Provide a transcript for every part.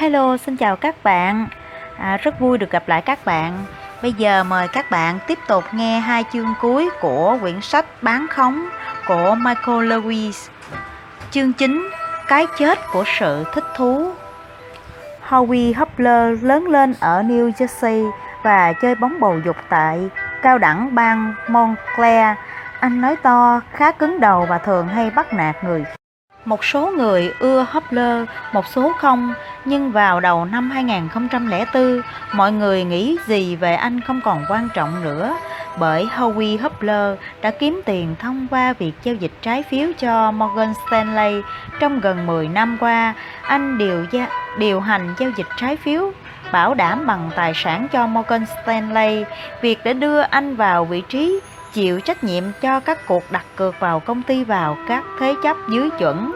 Hello, xin chào các bạn. À, rất vui được gặp lại các bạn. Bây giờ mời các bạn tiếp tục nghe hai chương cuối của quyển sách Bán khống của Michael Lewis. Chương 9: Cái chết của sự thích thú. Howie Hopler lớn lên ở New Jersey và chơi bóng bầu dục tại cao đẳng bang Montclair. Anh nói to, khá cứng đầu và thường hay bắt nạt người một số người ưa Hopler, một số không, nhưng vào đầu năm 2004, mọi người nghĩ gì về anh không còn quan trọng nữa, bởi Howie Hopler đã kiếm tiền thông qua việc giao dịch trái phiếu cho Morgan Stanley. Trong gần 10 năm qua. Anh điều, gia, điều hành giao dịch trái phiếu bảo đảm bằng tài sản cho Morgan Stanley, việc đã đưa anh vào vị trí chịu trách nhiệm cho các cuộc đặt cược vào công ty vào các thế chấp dưới chuẩn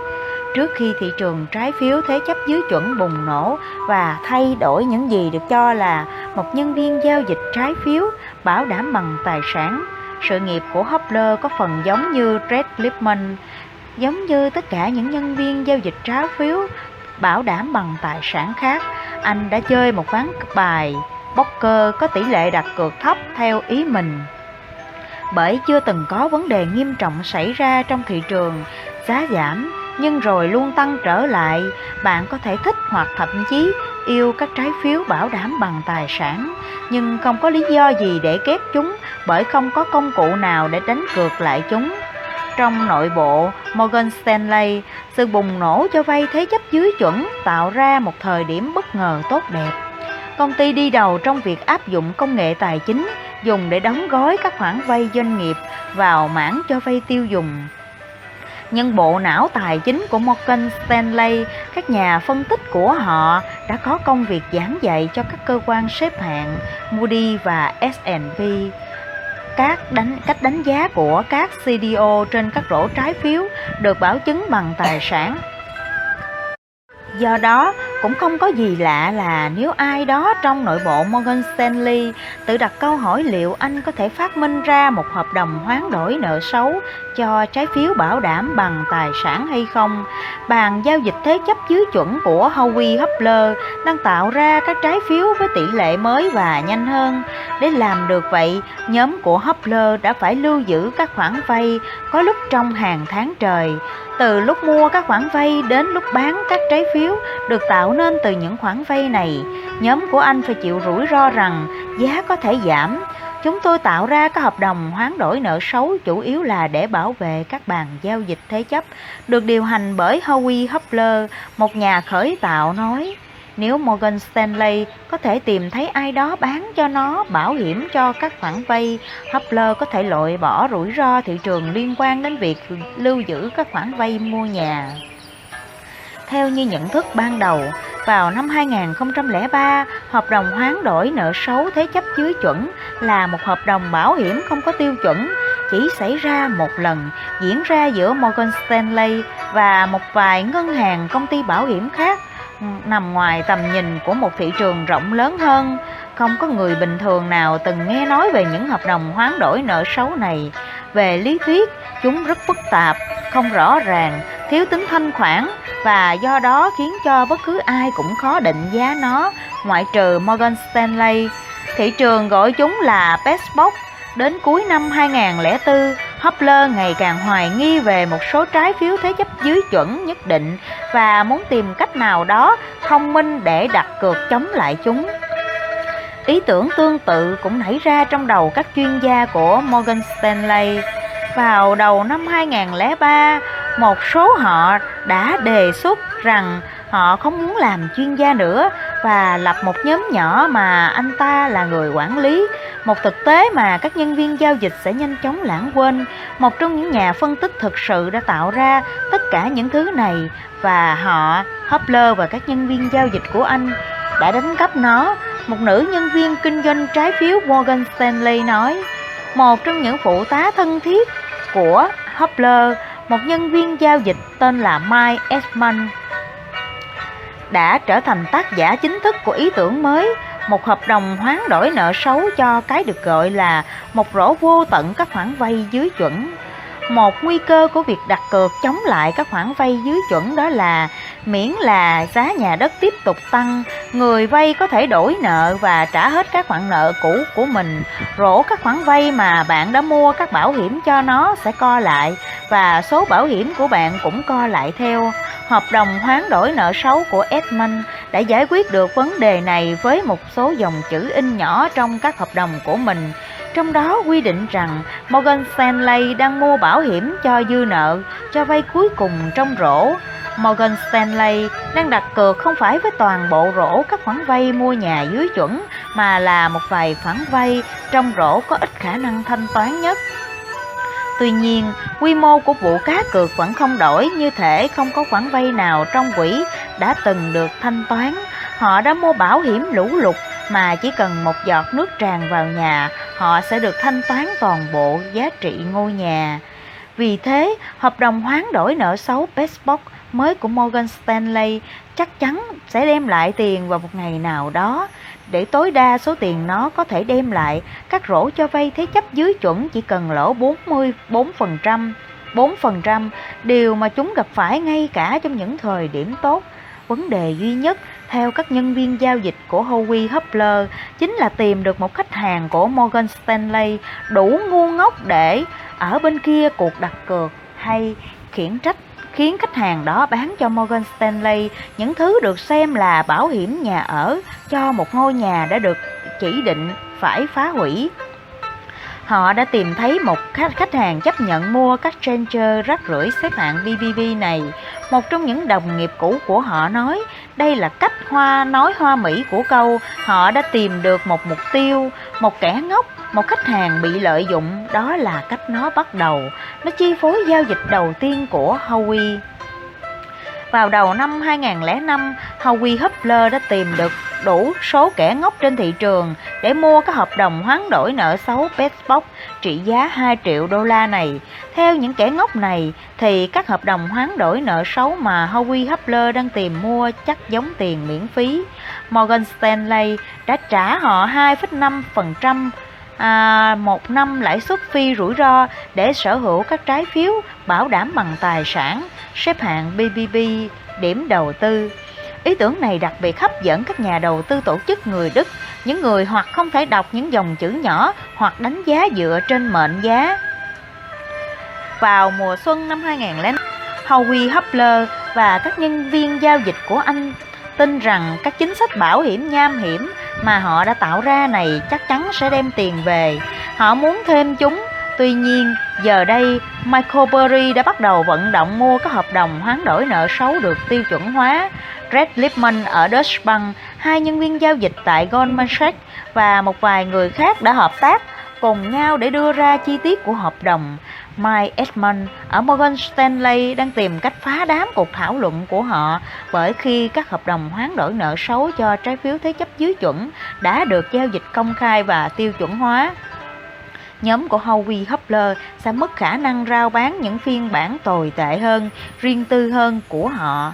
trước khi thị trường trái phiếu thế chấp dưới chuẩn bùng nổ và thay đổi những gì được cho là một nhân viên giao dịch trái phiếu bảo đảm bằng tài sản. Sự nghiệp của Hopler có phần giống như Red Lipman, giống như tất cả những nhân viên giao dịch trái phiếu bảo đảm bằng tài sản khác. Anh đã chơi một ván bài poker có tỷ lệ đặt cược thấp theo ý mình bởi chưa từng có vấn đề nghiêm trọng xảy ra trong thị trường. Giá giảm nhưng rồi luôn tăng trở lại. Bạn có thể thích hoặc thậm chí yêu các trái phiếu bảo đảm bằng tài sản. Nhưng không có lý do gì để ghét chúng bởi không có công cụ nào để đánh cược lại chúng. Trong nội bộ Morgan Stanley, sự bùng nổ cho vay thế chấp dưới chuẩn tạo ra một thời điểm bất ngờ tốt đẹp. Công ty đi đầu trong việc áp dụng công nghệ tài chính dùng để đóng gói các khoản vay doanh nghiệp vào mảng cho vay tiêu dùng. Nhưng bộ não tài chính của Morgan Stanley, các nhà phân tích của họ đã có công việc giảng dạy cho các cơ quan xếp hạng Moody và S&P các đánh cách đánh giá của các CDO trên các rổ trái phiếu được bảo chứng bằng tài sản. Do đó, cũng không có gì lạ là nếu ai đó trong nội bộ Morgan Stanley tự đặt câu hỏi liệu anh có thể phát minh ra một hợp đồng hoán đổi nợ xấu cho trái phiếu bảo đảm bằng tài sản hay không. Bàn giao dịch thế chấp dưới chuẩn của Howie Hopler đang tạo ra các trái phiếu với tỷ lệ mới và nhanh hơn. Để làm được vậy, nhóm của Hopler đã phải lưu giữ các khoản vay có lúc trong hàng tháng trời từ lúc mua các khoản vay đến lúc bán các trái phiếu được tạo nên từ những khoản vay này, nhóm của anh phải chịu rủi ro rằng giá có thể giảm. Chúng tôi tạo ra các hợp đồng hoán đổi nợ xấu chủ yếu là để bảo vệ các bàn giao dịch thế chấp, được điều hành bởi Howie Hopler, một nhà khởi tạo nói. Nếu Morgan Stanley có thể tìm thấy ai đó bán cho nó bảo hiểm cho các khoản vay, Hopler có thể loại bỏ rủi ro thị trường liên quan đến việc lưu giữ các khoản vay mua nhà. Theo như nhận thức ban đầu, vào năm 2003, hợp đồng hoán đổi nợ xấu thế chấp dưới chuẩn là một hợp đồng bảo hiểm không có tiêu chuẩn, chỉ xảy ra một lần, diễn ra giữa Morgan Stanley và một vài ngân hàng công ty bảo hiểm khác nằm ngoài tầm nhìn của một thị trường rộng lớn hơn. Không có người bình thường nào từng nghe nói về những hợp đồng hoán đổi nợ xấu này. Về lý thuyết, chúng rất phức tạp, không rõ ràng, thiếu tính thanh khoản và do đó khiến cho bất cứ ai cũng khó định giá nó, ngoại trừ Morgan Stanley. Thị trường gọi chúng là Bestbox. Đến cuối năm 2004, Hopler ngày càng hoài nghi về một số trái phiếu thế chấp dưới chuẩn nhất định và muốn tìm cách nào đó thông minh để đặt cược chống lại chúng. Ý tưởng tương tự cũng nảy ra trong đầu các chuyên gia của Morgan Stanley. Vào đầu năm 2003, một số họ đã đề xuất rằng họ không muốn làm chuyên gia nữa và lập một nhóm nhỏ mà anh ta là người quản lý. Một thực tế mà các nhân viên giao dịch sẽ nhanh chóng lãng quên. Một trong những nhà phân tích thực sự đã tạo ra tất cả những thứ này và họ Hopler và các nhân viên giao dịch của anh đã đánh cắp nó một nữ nhân viên kinh doanh trái phiếu Morgan Stanley nói một trong những phụ tá thân thiết của Hopler một nhân viên giao dịch tên là Mike Esman, đã trở thành tác giả chính thức của ý tưởng mới một hợp đồng hoán đổi nợ xấu cho cái được gọi là một rổ vô tận các khoản vay dưới chuẩn một nguy cơ của việc đặt cược chống lại các khoản vay dưới chuẩn đó là miễn là giá nhà đất tiếp tục tăng, người vay có thể đổi nợ và trả hết các khoản nợ cũ của mình. Rổ các khoản vay mà bạn đã mua các bảo hiểm cho nó sẽ co lại và số bảo hiểm của bạn cũng co lại theo. Hợp đồng hoán đổi nợ xấu của Edmund đã giải quyết được vấn đề này với một số dòng chữ in nhỏ trong các hợp đồng của mình. Trong đó quy định rằng Morgan Stanley đang mua bảo hiểm cho dư nợ cho vay cuối cùng trong rổ. Morgan Stanley đang đặt cược không phải với toàn bộ rổ các khoản vay mua nhà dưới chuẩn mà là một vài khoản vay trong rổ có ít khả năng thanh toán nhất. Tuy nhiên, quy mô của vụ cá cược vẫn không đổi như thể không có khoản vay nào trong quỹ đã từng được thanh toán. Họ đã mua bảo hiểm lũ lụt mà chỉ cần một giọt nước tràn vào nhà, họ sẽ được thanh toán toàn bộ giá trị ngôi nhà. Vì thế, hợp đồng hoán đổi nợ xấu Bestbox mới của Morgan Stanley chắc chắn sẽ đem lại tiền vào một ngày nào đó. Để tối đa số tiền nó có thể đem lại, các rổ cho vay thế chấp dưới chuẩn chỉ cần lỗ 44%, 4%, điều mà chúng gặp phải ngay cả trong những thời điểm tốt. Vấn đề duy nhất theo các nhân viên giao dịch của Howie Hubler chính là tìm được một khách hàng của Morgan Stanley đủ ngu ngốc để ở bên kia cuộc đặt cược hay khiển trách, khiến khách hàng đó bán cho Morgan Stanley những thứ được xem là bảo hiểm nhà ở cho một ngôi nhà đã được chỉ định phải phá hủy. Họ đã tìm thấy một khách, hàng chấp nhận mua các changer rác rưởi xếp hạng BBB này. Một trong những đồng nghiệp cũ của họ nói, đây là cách hoa nói hoa mỹ của câu, họ đã tìm được một mục tiêu, một kẻ ngốc một khách hàng bị lợi dụng. Đó là cách nó bắt đầu. Nó chi phối giao dịch đầu tiên của Howie vào đầu năm 2005, Howie Hubler đã tìm được đủ số kẻ ngốc trên thị trường để mua các hợp đồng hoán đổi nợ xấu Bestbox trị giá 2 triệu đô la này. Theo những kẻ ngốc này, thì các hợp đồng hoán đổi nợ xấu mà Howie Hubler đang tìm mua chắc giống tiền miễn phí. Morgan Stanley đã trả họ 2,5% à, một năm lãi suất phi rủi ro để sở hữu các trái phiếu bảo đảm bằng tài sản, xếp hạng BBB điểm đầu tư. Ý tưởng này đặc biệt hấp dẫn các nhà đầu tư tổ chức người Đức, những người hoặc không thể đọc những dòng chữ nhỏ hoặc đánh giá dựa trên mệnh giá. Vào mùa xuân năm 2005, Howie Hubler và các nhân viên giao dịch của anh tin rằng các chính sách bảo hiểm nham hiểm mà họ đã tạo ra này chắc chắn sẽ đem tiền về. Họ muốn thêm chúng. Tuy nhiên, giờ đây, Michael Burry đã bắt đầu vận động mua các hợp đồng hoán đổi nợ xấu được tiêu chuẩn hóa. Red Lipman ở Deutsche Bank, hai nhân viên giao dịch tại Goldman Sachs và một vài người khác đã hợp tác cùng nhau để đưa ra chi tiết của hợp đồng. Mike Edmond ở Morgan Stanley đang tìm cách phá đám cuộc thảo luận của họ bởi khi các hợp đồng hoán đổi nợ xấu cho trái phiếu thế chấp dưới chuẩn đã được giao dịch công khai và tiêu chuẩn hóa. Nhóm của Howie Hubler sẽ mất khả năng rao bán những phiên bản tồi tệ hơn, riêng tư hơn của họ.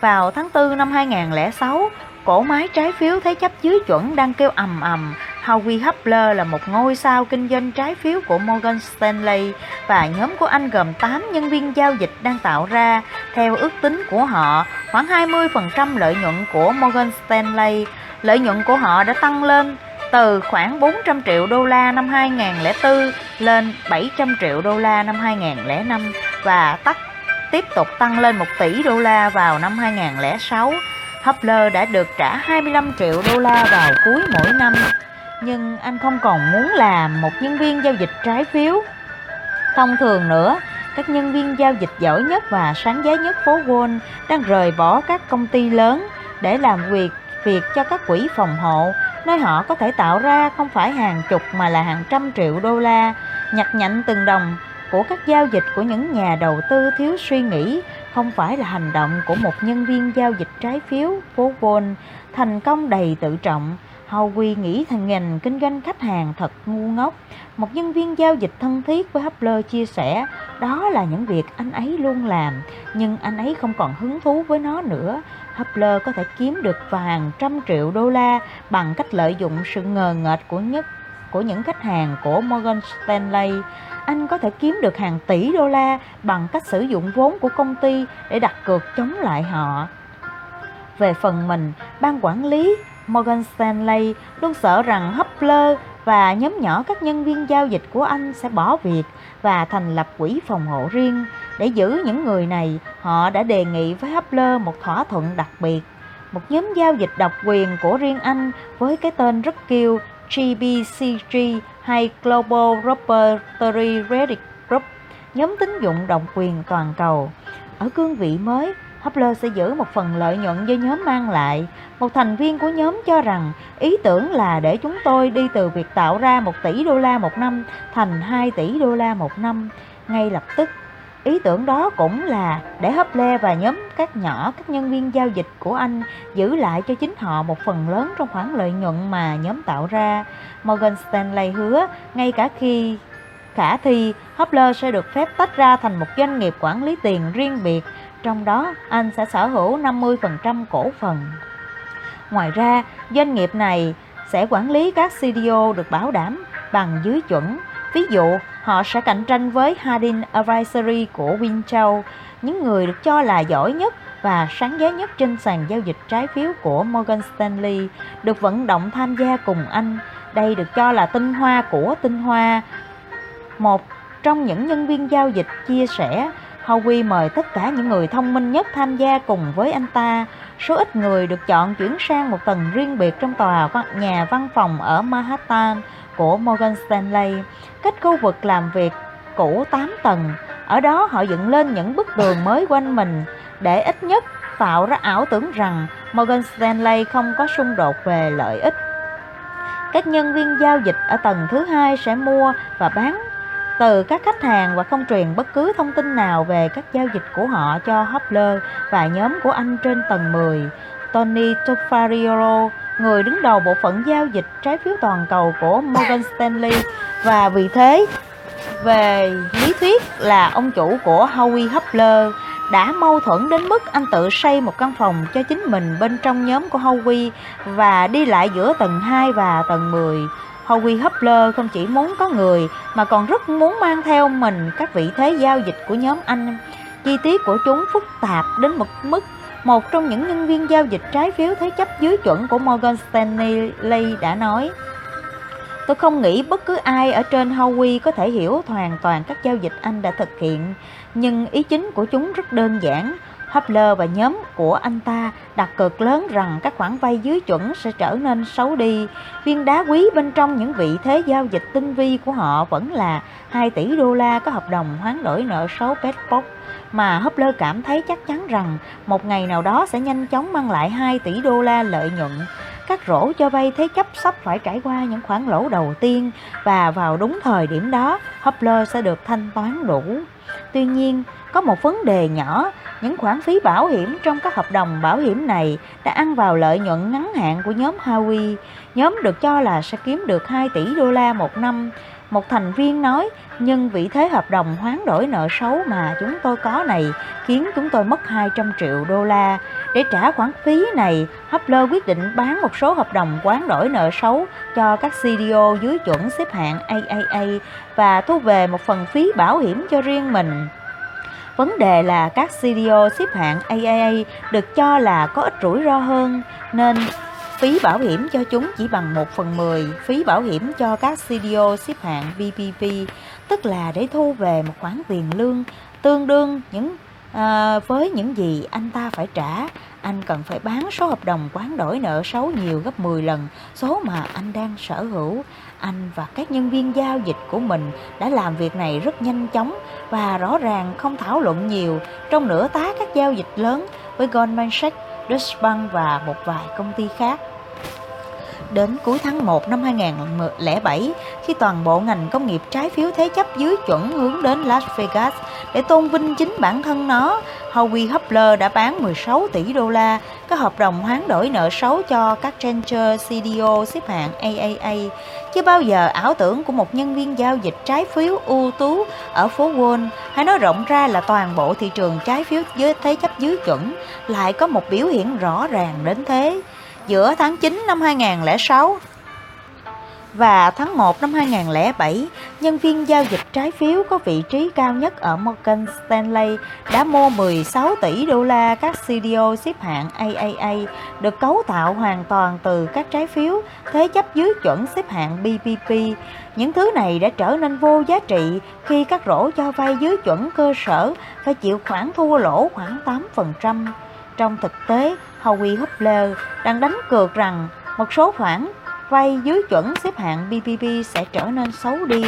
Vào tháng 4 năm 2006, cổ máy trái phiếu thế chấp dưới chuẩn đang kêu ầm ầm Howie Hubler là một ngôi sao kinh doanh trái phiếu của Morgan Stanley và nhóm của anh gồm 8 nhân viên giao dịch đang tạo ra, theo ước tính của họ, khoảng 20% lợi nhuận của Morgan Stanley. Lợi nhuận của họ đã tăng lên từ khoảng 400 triệu đô la năm 2004 lên 700 triệu đô la năm 2005 và tắt tiếp tục tăng lên 1 tỷ đô la vào năm 2006. Hubler đã được trả 25 triệu đô la vào cuối mỗi năm nhưng anh không còn muốn làm một nhân viên giao dịch trái phiếu. Thông thường nữa, các nhân viên giao dịch giỏi nhất và sáng giá nhất phố Wall đang rời bỏ các công ty lớn để làm việc việc cho các quỹ phòng hộ, nơi họ có thể tạo ra không phải hàng chục mà là hàng trăm triệu đô la, nhặt nhạnh từng đồng của các giao dịch của những nhà đầu tư thiếu suy nghĩ không phải là hành động của một nhân viên giao dịch trái phiếu phố Wall thành công đầy tự trọng Howie nghĩ thằng ngành kinh doanh khách hàng thật ngu ngốc. Một nhân viên giao dịch thân thiết với Hubler chia sẻ đó là những việc anh ấy luôn làm, nhưng anh ấy không còn hứng thú với nó nữa. Hubler có thể kiếm được vài trăm triệu đô la bằng cách lợi dụng sự ngờ nghệch của nhất của những khách hàng của Morgan Stanley. Anh có thể kiếm được hàng tỷ đô la bằng cách sử dụng vốn của công ty để đặt cược chống lại họ. Về phần mình, ban quản lý Morgan Stanley luôn sợ rằng Hubler và nhóm nhỏ các nhân viên giao dịch của anh sẽ bỏ việc và thành lập quỹ phòng hộ riêng. Để giữ những người này, họ đã đề nghị với Hubler một thỏa thuận đặc biệt. Một nhóm giao dịch độc quyền của riêng anh với cái tên rất kêu GBCG hay Global Property Credit Group, nhóm tín dụng độc quyền toàn cầu. Ở cương vị mới, Hopler sẽ giữ một phần lợi nhuận do nhóm mang lại. Một thành viên của nhóm cho rằng ý tưởng là để chúng tôi đi từ việc tạo ra 1 tỷ đô la một năm thành 2 tỷ đô la một năm. Ngay lập tức, ý tưởng đó cũng là để Hopler và nhóm các nhỏ các nhân viên giao dịch của anh giữ lại cho chính họ một phần lớn trong khoản lợi nhuận mà nhóm tạo ra. Morgan Stanley hứa ngay cả khi khả thi Hopler sẽ được phép tách ra thành một doanh nghiệp quản lý tiền riêng biệt trong đó anh sẽ sở hữu 50% cổ phần. Ngoài ra, doanh nghiệp này sẽ quản lý các CDO được bảo đảm bằng dưới chuẩn. Ví dụ, họ sẽ cạnh tranh với Hardin Advisory của Winchell, những người được cho là giỏi nhất và sáng giá nhất trên sàn giao dịch trái phiếu của Morgan Stanley được vận động tham gia cùng anh. Đây được cho là tinh hoa của tinh hoa. Một trong những nhân viên giao dịch chia sẻ Howie mời tất cả những người thông minh nhất tham gia cùng với anh ta. Số ít người được chọn chuyển sang một tầng riêng biệt trong tòa nhà văn phòng ở Manhattan của Morgan Stanley, cách khu vực làm việc cũ 8 tầng. Ở đó họ dựng lên những bức tường mới quanh mình để ít nhất tạo ra ảo tưởng rằng Morgan Stanley không có xung đột về lợi ích. Các nhân viên giao dịch ở tầng thứ hai sẽ mua và bán từ các khách hàng và không truyền bất cứ thông tin nào về các giao dịch của họ cho Hopler và nhóm của anh trên tầng 10. Tony Tofariolo, người đứng đầu bộ phận giao dịch trái phiếu toàn cầu của Morgan Stanley và vì thế về lý thuyết là ông chủ của Howie Hopler đã mâu thuẫn đến mức anh tự xây một căn phòng cho chính mình bên trong nhóm của Howie và đi lại giữa tầng 2 và tầng 10. Howie Hubler không chỉ muốn có người mà còn rất muốn mang theo mình các vị thế giao dịch của nhóm anh. Chi tiết của chúng phức tạp đến một mức một trong những nhân viên giao dịch trái phiếu thế chấp dưới chuẩn của Morgan Stanley đã nói Tôi không nghĩ bất cứ ai ở trên Howie có thể hiểu hoàn toàn các giao dịch anh đã thực hiện, nhưng ý chính của chúng rất đơn giản. Hubler và nhóm của anh ta đặt cược lớn rằng các khoản vay dưới chuẩn sẽ trở nên xấu đi. Viên đá quý bên trong những vị thế giao dịch tinh vi của họ vẫn là 2 tỷ đô la có hợp đồng hoán đổi nợ xấu Petbox mà Hubler cảm thấy chắc chắn rằng một ngày nào đó sẽ nhanh chóng mang lại 2 tỷ đô la lợi nhuận. Các rổ cho vay thế chấp sắp phải trải qua những khoản lỗ đầu tiên và vào đúng thời điểm đó Hopler sẽ được thanh toán đủ. Tuy nhiên, có một vấn đề nhỏ, những khoản phí bảo hiểm trong các hợp đồng bảo hiểm này đã ăn vào lợi nhuận ngắn hạn của nhóm Howie. Nhóm được cho là sẽ kiếm được 2 tỷ đô la một năm. Một thành viên nói, nhưng vị thế hợp đồng hoán đổi nợ xấu mà chúng tôi có này khiến chúng tôi mất 200 triệu đô la. Để trả khoản phí này, Hubler quyết định bán một số hợp đồng hoán đổi nợ xấu cho các CDO dưới chuẩn xếp hạng AAA và thu về một phần phí bảo hiểm cho riêng mình. Vấn đề là các CDO xếp hạng AAA được cho là có ít rủi ro hơn nên phí bảo hiểm cho chúng chỉ bằng 1 phần 10 phí bảo hiểm cho các CDO xếp hạng VPP, tức là để thu về một khoản tiền lương tương đương những à, với những gì anh ta phải trả. Anh cần phải bán số hợp đồng quán đổi nợ xấu nhiều gấp 10 lần số mà anh đang sở hữu. Anh và các nhân viên giao dịch của mình đã làm việc này rất nhanh chóng và rõ ràng không thảo luận nhiều. Trong nửa tá các giao dịch lớn với Goldman Sachs, Deutsche Bank và một vài công ty khác. Đến cuối tháng 1 năm 2007, khi toàn bộ ngành công nghiệp trái phiếu thế chấp dưới chuẩn hướng đến Las Vegas để tôn vinh chính bản thân nó, Howie Hubler đã bán 16 tỷ đô la các hợp đồng hoán đổi nợ xấu cho các Challenger CDO xếp hạng AAA chứ bao giờ ảo tưởng của một nhân viên giao dịch trái phiếu ưu tú ở phố Wall, hay nói rộng ra là toàn bộ thị trường trái phiếu dưới thế chấp dưới chuẩn, lại có một biểu hiện rõ ràng đến thế giữa tháng 9 năm 2006. Và tháng 1 năm 2007, nhân viên giao dịch trái phiếu có vị trí cao nhất ở Morgan Stanley đã mua 16 tỷ đô la các CDO xếp hạng AAA được cấu tạo hoàn toàn từ các trái phiếu thế chấp dưới chuẩn xếp hạng BBB. Những thứ này đã trở nên vô giá trị khi các rổ cho vay dưới chuẩn cơ sở phải chịu khoản thua lỗ khoảng 8%. Trong thực tế, Howie Hubler đang đánh cược rằng một số khoản vay dưới chuẩn xếp hạng BBB sẽ trở nên xấu đi,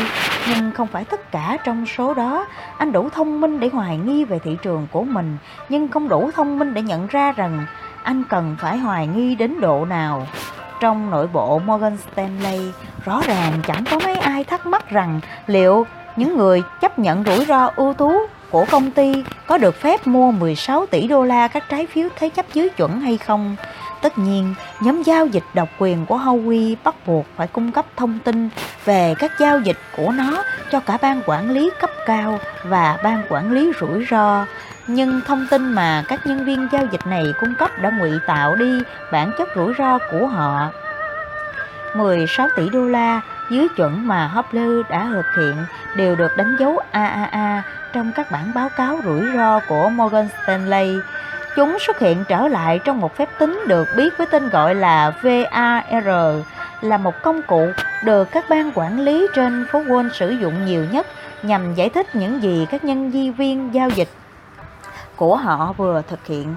nhưng không phải tất cả trong số đó. Anh đủ thông minh để hoài nghi về thị trường của mình, nhưng không đủ thông minh để nhận ra rằng anh cần phải hoài nghi đến độ nào. Trong nội bộ Morgan Stanley, rõ ràng chẳng có mấy ai thắc mắc rằng liệu những người chấp nhận rủi ro ưu tú của công ty có được phép mua 16 tỷ đô la các trái phiếu thế chấp dưới chuẩn hay không. Tất nhiên, nhóm giao dịch độc quyền của Howie bắt buộc phải cung cấp thông tin về các giao dịch của nó cho cả ban quản lý cấp cao và ban quản lý rủi ro. Nhưng thông tin mà các nhân viên giao dịch này cung cấp đã ngụy tạo đi bản chất rủi ro của họ. 16 tỷ đô la dưới chuẩn mà Hopler đã thực hiện đều được đánh dấu AAA trong các bản báo cáo rủi ro của Morgan Stanley. Chúng xuất hiện trở lại trong một phép tính được biết với tên gọi là VAR, là một công cụ được các ban quản lý trên phố Wall sử dụng nhiều nhất nhằm giải thích những gì các nhân viên giao dịch của họ vừa thực hiện.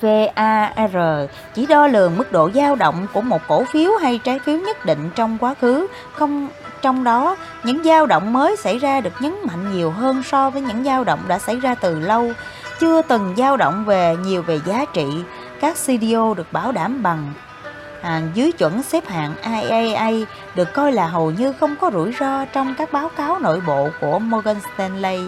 VAR chỉ đo lường mức độ dao động của một cổ phiếu hay trái phiếu nhất định trong quá khứ, không trong đó những dao động mới xảy ra được nhấn mạnh nhiều hơn so với những dao động đã xảy ra từ lâu, chưa từng dao động về nhiều về giá trị. Các CDO được bảo đảm bằng à, dưới chuẩn xếp hạng IAA được coi là hầu như không có rủi ro trong các báo cáo nội bộ của Morgan Stanley.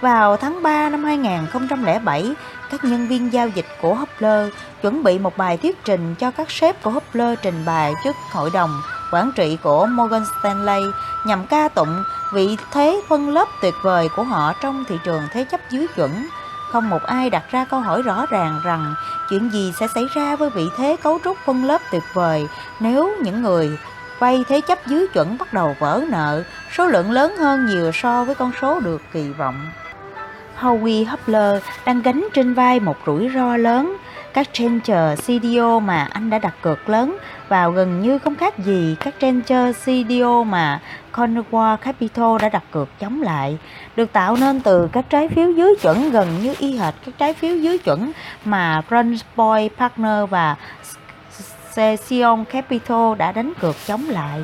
Vào tháng 3 năm 2007, các nhân viên giao dịch của Hopler chuẩn bị một bài thuyết trình cho các sếp của Hopler trình bày trước hội đồng quản trị của Morgan Stanley nhằm ca tụng vị thế phân lớp tuyệt vời của họ trong thị trường thế chấp dưới chuẩn. Không một ai đặt ra câu hỏi rõ ràng rằng chuyện gì sẽ xảy ra với vị thế cấu trúc phân lớp tuyệt vời nếu những người vay thế chấp dưới chuẩn bắt đầu vỡ nợ, số lượng lớn hơn nhiều so với con số được kỳ vọng. Howie Hubler đang gánh trên vai một rủi ro lớn. Các Trencher CDO mà anh đã đặt cược lớn vào gần như không khác gì các Trencher CDO mà Cornwall Capital đã đặt cược chống lại, được tạo nên từ các trái phiếu dưới chuẩn gần như y hệt các trái phiếu dưới chuẩn mà Runboy Partner và Session Capital đã đánh cược chống lại.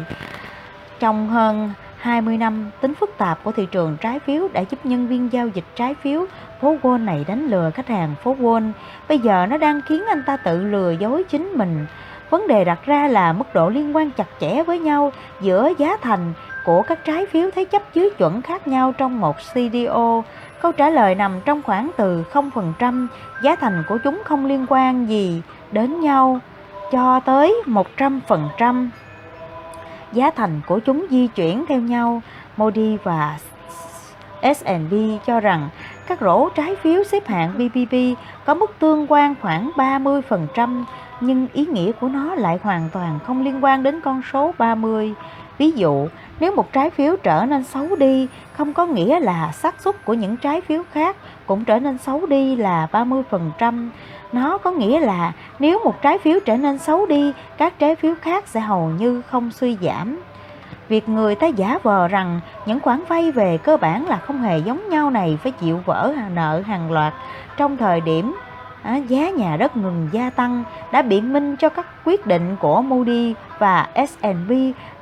Trong hơn 20 năm, tính phức tạp của thị trường trái phiếu đã giúp nhân viên giao dịch trái phiếu phố Wall này đánh lừa khách hàng phố Wall. Bây giờ nó đang khiến anh ta tự lừa dối chính mình. Vấn đề đặt ra là mức độ liên quan chặt chẽ với nhau giữa giá thành của các trái phiếu thế chấp dưới chuẩn khác nhau trong một CDO. Câu trả lời nằm trong khoảng từ 0%, giá thành của chúng không liên quan gì đến nhau, cho tới 100% giá thành của chúng di chuyển theo nhau. Modi và S&P cho rằng các rổ trái phiếu xếp hạng BBB có mức tương quan khoảng 30%, nhưng ý nghĩa của nó lại hoàn toàn không liên quan đến con số 30. Ví dụ, nếu một trái phiếu trở nên xấu đi, không có nghĩa là xác suất của những trái phiếu khác cũng trở nên xấu đi là 30%. Nó có nghĩa là nếu một trái phiếu trở nên xấu đi, các trái phiếu khác sẽ hầu như không suy giảm. Việc người ta giả vờ rằng những khoản vay về cơ bản là không hề giống nhau này phải chịu vỡ nợ hàng loạt trong thời điểm à, giá nhà đất ngừng gia tăng đã biện minh cho các quyết định của Moody và S&P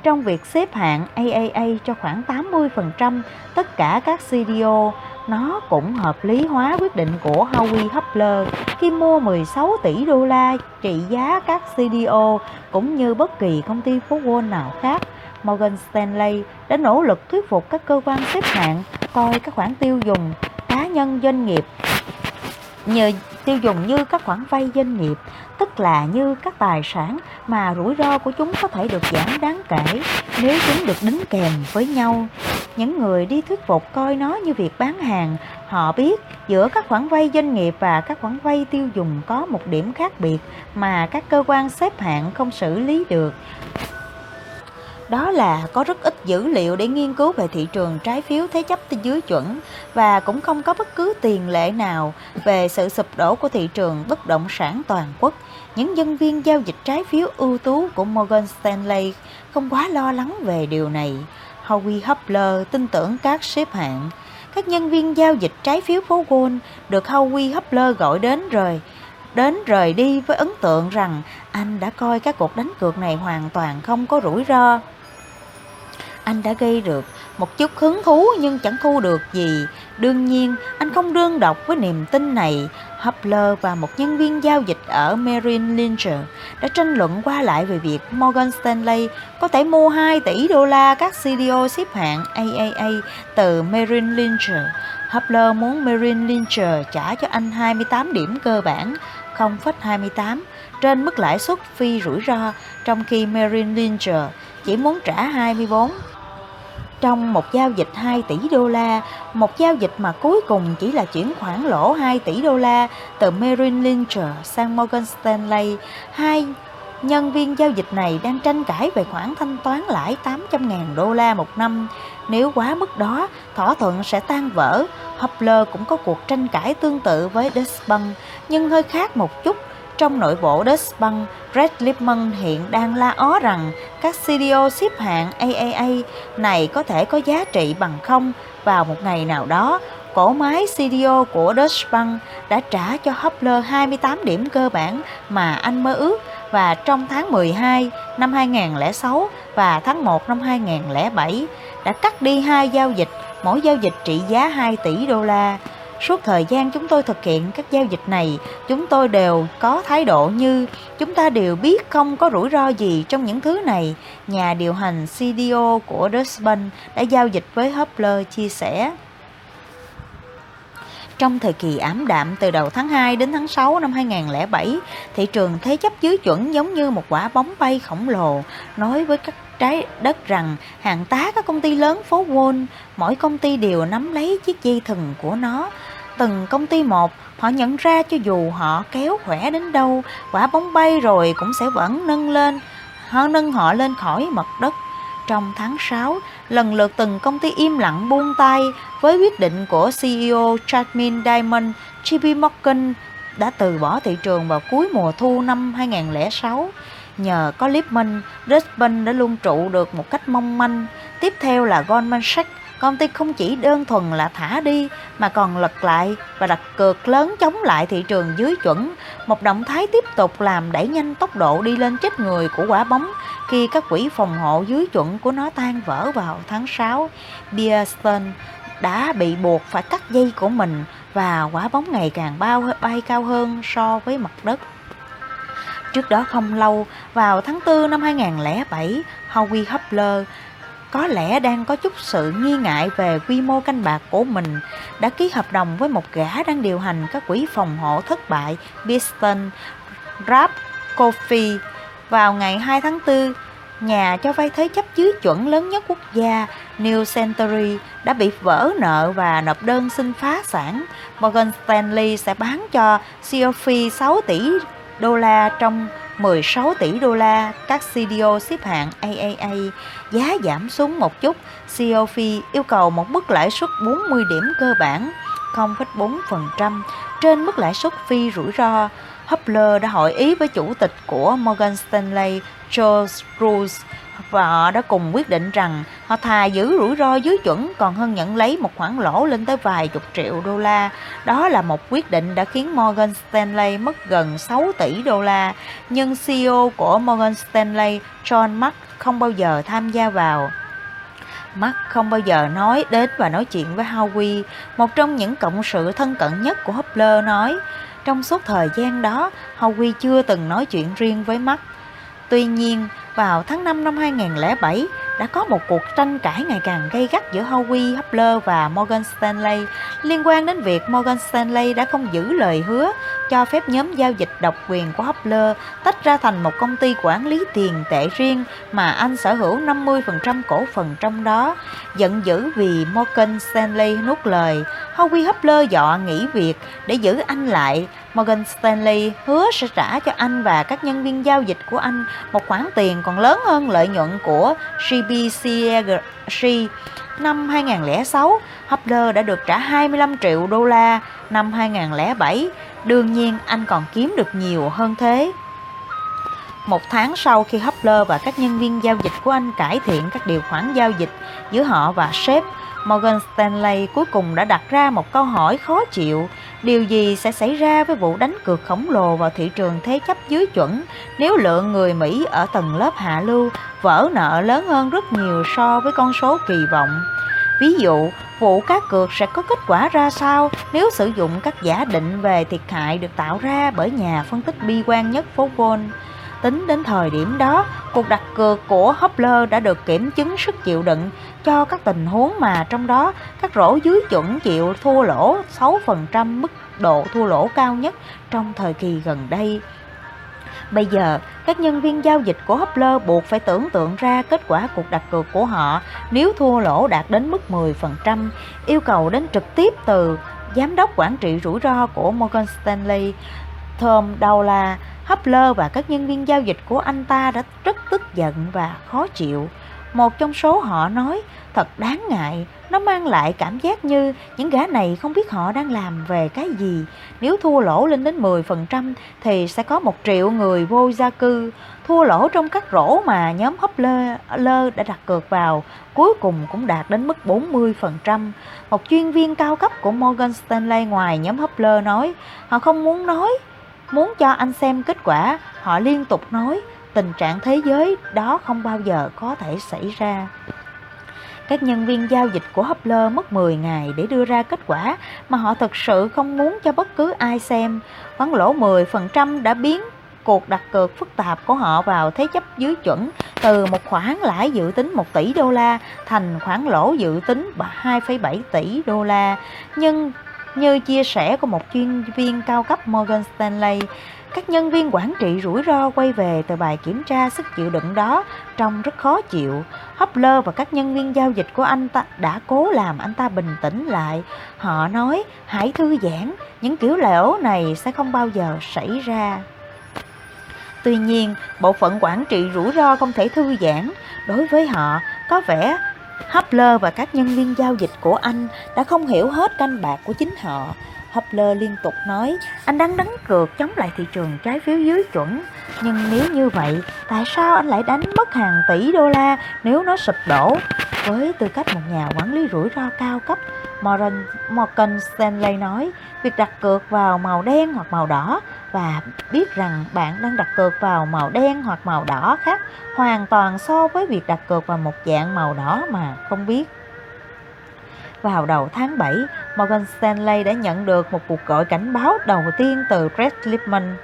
trong việc xếp hạng AAA cho khoảng 80% tất cả các CDO nó cũng hợp lý hóa quyết định của Howie Hubler khi mua 16 tỷ đô la trị giá các CDO cũng như bất kỳ công ty phố Wall nào khác. Morgan Stanley đã nỗ lực thuyết phục các cơ quan xếp hạng coi các khoản tiêu dùng cá nhân doanh nghiệp nhờ tiêu dùng như các khoản vay doanh nghiệp, tức là như các tài sản mà rủi ro của chúng có thể được giảm đáng kể nếu chúng được đính kèm với nhau. Những người đi thuyết phục coi nó như việc bán hàng, họ biết giữa các khoản vay doanh nghiệp và các khoản vay tiêu dùng có một điểm khác biệt mà các cơ quan xếp hạng không xử lý được đó là có rất ít dữ liệu để nghiên cứu về thị trường trái phiếu thế chấp dưới chuẩn và cũng không có bất cứ tiền lệ nào về sự sụp đổ của thị trường bất động sản toàn quốc. Những nhân viên giao dịch trái phiếu ưu tú của Morgan Stanley không quá lo lắng về điều này. Howie Hubler tin tưởng các xếp hạng. Các nhân viên giao dịch trái phiếu phố Wall được Howie Hubler gọi đến rồi đến rời đi với ấn tượng rằng anh đã coi các cuộc đánh cược này hoàn toàn không có rủi ro. Anh đã gây được một chút hứng thú nhưng chẳng thu được gì. Đương nhiên, anh không đương độc với niềm tin này. Hubler và một nhân viên giao dịch ở Merrill Lynch đã tranh luận qua lại về việc Morgan Stanley có thể mua 2 tỷ đô la các CDO xếp hạng AAA từ Merrill Lynch. Hubler muốn Merrill Lynch trả cho anh 28 điểm cơ bản 0,28 trên mức lãi suất phi rủi ro, trong khi Merrill Lynch chỉ muốn trả 24. Trong một giao dịch 2 tỷ đô la, một giao dịch mà cuối cùng chỉ là chuyển khoản lỗ 2 tỷ đô la từ Merrill Lynch sang Morgan Stanley, hai nhân viên giao dịch này đang tranh cãi về khoản thanh toán lãi 800.000 đô la một năm. Nếu quá mức đó, thỏa thuận sẽ tan vỡ. Hopler cũng có cuộc tranh cãi tương tự với Deutsche nhưng hơi khác một chút. Trong nội bộ Deutsche Red Lipman hiện đang la ó rằng các CDO xếp hạng AAA này có thể có giá trị bằng không vào một ngày nào đó. Cổ máy CDO của Deutsche Bank đã trả cho Hopler 28 điểm cơ bản mà anh mơ ước và trong tháng 12 năm 2006 và tháng 1 năm 2007 đã cắt đi hai giao dịch, mỗi giao dịch trị giá 2 tỷ đô la. Suốt thời gian chúng tôi thực hiện các giao dịch này, chúng tôi đều có thái độ như chúng ta đều biết không có rủi ro gì trong những thứ này. Nhà điều hành CDO của Deutsche Bank đã giao dịch với Hopler chia sẻ. Trong thời kỳ ảm đạm từ đầu tháng 2 đến tháng 6 năm 2007, thị trường thế chấp dưới chuẩn giống như một quả bóng bay khổng lồ, nói với các trái đất rằng hàng tá các công ty lớn phố Wall, mỗi công ty đều nắm lấy chiếc dây thừng của nó. Từng công ty một, họ nhận ra cho dù họ kéo khỏe đến đâu, quả bóng bay rồi cũng sẽ vẫn nâng lên, họ nâng họ lên khỏi mặt đất. Trong tháng 6, lần lượt từng công ty im lặng buông tay với quyết định của CEO Chapman Diamond, JP Morgan đã từ bỏ thị trường vào cuối mùa thu năm 2006. Nhờ có Lipman, Brisbane đã luôn trụ được một cách mong manh. Tiếp theo là Goldman Sachs, công ty không chỉ đơn thuần là thả đi mà còn lật lại và đặt cược lớn chống lại thị trường dưới chuẩn, một động thái tiếp tục làm đẩy nhanh tốc độ đi lên chết người của quả bóng khi các quỹ phòng hộ dưới chuẩn của nó tan vỡ vào tháng 6. Bear đã bị buộc phải cắt dây của mình và quả bóng ngày càng bao bay cao hơn so với mặt đất. Trước đó không lâu, vào tháng 4 năm 2007, Howie Hubler có lẽ đang có chút sự nghi ngại về quy mô canh bạc của mình, đã ký hợp đồng với một gã đang điều hành các quỹ phòng hộ thất bại Biston Rap Coffee vào ngày 2 tháng 4 nhà cho vay thế chấp dưới chuẩn lớn nhất quốc gia New Century đã bị vỡ nợ và nộp đơn xin phá sản. Morgan Stanley sẽ bán cho Cofi 6 tỷ đô la trong 16 tỷ đô la các CDO xếp hạng AAA giá giảm xuống một chút. COF e yêu cầu một mức lãi suất 40 điểm cơ bản 0,4% trên mức lãi suất phi rủi ro. Hubler đã hội ý với chủ tịch của Morgan Stanley Charles Bruce và họ đã cùng quyết định rằng họ thà giữ rủi ro dưới chuẩn còn hơn nhận lấy một khoản lỗ lên tới vài chục triệu đô la. Đó là một quyết định đã khiến Morgan Stanley mất gần 6 tỷ đô la, nhưng CEO của Morgan Stanley John Mark không bao giờ tham gia vào. Mark không bao giờ nói đến và nói chuyện với Howie, một trong những cộng sự thân cận nhất của Hopler nói, trong suốt thời gian đó, Howie chưa từng nói chuyện riêng với Mark. Tuy nhiên, vào tháng 5 năm 2007, đã có một cuộc tranh cãi ngày càng gay gắt giữa Howie Hubler và Morgan Stanley liên quan đến việc Morgan Stanley đã không giữ lời hứa cho phép nhóm giao dịch độc quyền của Hubler tách ra thành một công ty quản lý tiền tệ riêng mà anh sở hữu 50% cổ phần trong đó. Giận dữ vì Morgan Stanley nuốt lời, Howie Hubler dọa nghỉ việc để giữ anh lại Morgan Stanley hứa sẽ trả cho anh và các nhân viên giao dịch của anh một khoản tiền còn lớn hơn lợi nhuận của CBCG. Năm 2006, Hubler đã được trả 25 triệu đô la. Năm 2007, đương nhiên anh còn kiếm được nhiều hơn thế. Một tháng sau khi Hubler và các nhân viên giao dịch của anh cải thiện các điều khoản giao dịch giữa họ và sếp, Morgan Stanley cuối cùng đã đặt ra một câu hỏi khó chịu. Điều gì sẽ xảy ra với vụ đánh cược khổng lồ vào thị trường thế chấp dưới chuẩn nếu lượng người Mỹ ở tầng lớp hạ lưu vỡ nợ lớn hơn rất nhiều so với con số kỳ vọng? Ví dụ, vụ cá cược sẽ có kết quả ra sao nếu sử dụng các giả định về thiệt hại được tạo ra bởi nhà phân tích bi quan nhất phố Wall. Tính đến thời điểm đó, cuộc đặt cược của Hopler đã được kiểm chứng sức chịu đựng cho các tình huống mà trong đó các rổ dưới chuẩn chịu thua lỗ 6% mức độ thua lỗ cao nhất trong thời kỳ gần đây. Bây giờ, các nhân viên giao dịch của Hopler buộc phải tưởng tượng ra kết quả cuộc đặt cược của họ nếu thua lỗ đạt đến mức 10%, yêu cầu đến trực tiếp từ giám đốc quản trị rủi ro của Morgan Stanley, Tom Dowla Hopler và các nhân viên giao dịch của anh ta đã rất tức giận và khó chịu. Một trong số họ nói, thật đáng ngại, nó mang lại cảm giác như những gã này không biết họ đang làm về cái gì. Nếu thua lỗ lên đến 10% thì sẽ có một triệu người vô gia cư. Thua lỗ trong các rổ mà nhóm hấp lơ lơ đã đặt cược vào cuối cùng cũng đạt đến mức 40%. Một chuyên viên cao cấp của Morgan Stanley ngoài nhóm hấp lơ nói, họ không muốn nói Muốn cho anh xem kết quả, họ liên tục nói tình trạng thế giới đó không bao giờ có thể xảy ra. Các nhân viên giao dịch của Hopler mất 10 ngày để đưa ra kết quả mà họ thực sự không muốn cho bất cứ ai xem. Khoản lỗ 10% đã biến cuộc đặt cược phức tạp của họ vào thế chấp dưới chuẩn từ một khoản lãi dự tính 1 tỷ đô la thành khoản lỗ dự tính 2,7 tỷ đô la. Nhưng như chia sẻ của một chuyên viên cao cấp Morgan Stanley, các nhân viên quản trị rủi ro quay về từ bài kiểm tra sức chịu đựng đó trông rất khó chịu. Hopler và các nhân viên giao dịch của anh ta đã cố làm anh ta bình tĩnh lại. Họ nói, hãy thư giãn, những kiểu lẻo này sẽ không bao giờ xảy ra. Tuy nhiên, bộ phận quản trị rủi ro không thể thư giãn. Đối với họ, có vẻ Hopler và các nhân viên giao dịch của anh đã không hiểu hết canh bạc của chính họ. Hopler liên tục nói anh đang đánh cược chống lại thị trường trái phiếu dưới chuẩn. Nhưng nếu như vậy, tại sao anh lại đánh mất hàng tỷ đô la nếu nó sụp đổ? Với tư cách một nhà quản lý rủi ro cao cấp, Morgan, Morgan Stanley nói việc đặt cược vào màu đen hoặc màu đỏ và biết rằng bạn đang đặt cược vào màu đen hoặc màu đỏ khác hoàn toàn so với việc đặt cược vào một dạng màu đỏ mà không biết. Vào đầu tháng 7, Morgan Stanley đã nhận được một cuộc gọi cảnh báo đầu tiên từ Brett Lipman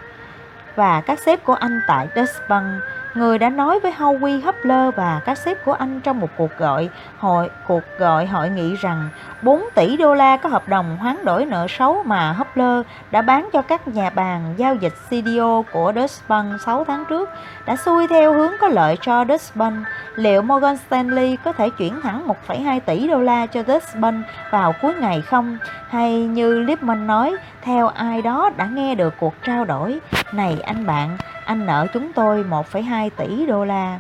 và các sếp của anh tại Deutsche Bank người đã nói với Howie Hubler và các sếp của anh trong một cuộc gọi hội cuộc gọi hội nghị rằng 4 tỷ đô la có hợp đồng hoán đổi nợ xấu mà Hubler đã bán cho các nhà bàn giao dịch CDO của Deutsche Bank 6 tháng trước đã xuôi theo hướng có lợi cho Deutsche Bank. Liệu Morgan Stanley có thể chuyển thẳng 1,2 tỷ đô la cho Deutsche Bank vào cuối ngày không? Hay như Lipman nói, theo ai đó đã nghe được cuộc trao đổi, này anh bạn, anh nợ chúng tôi 1,2 tỷ đô la.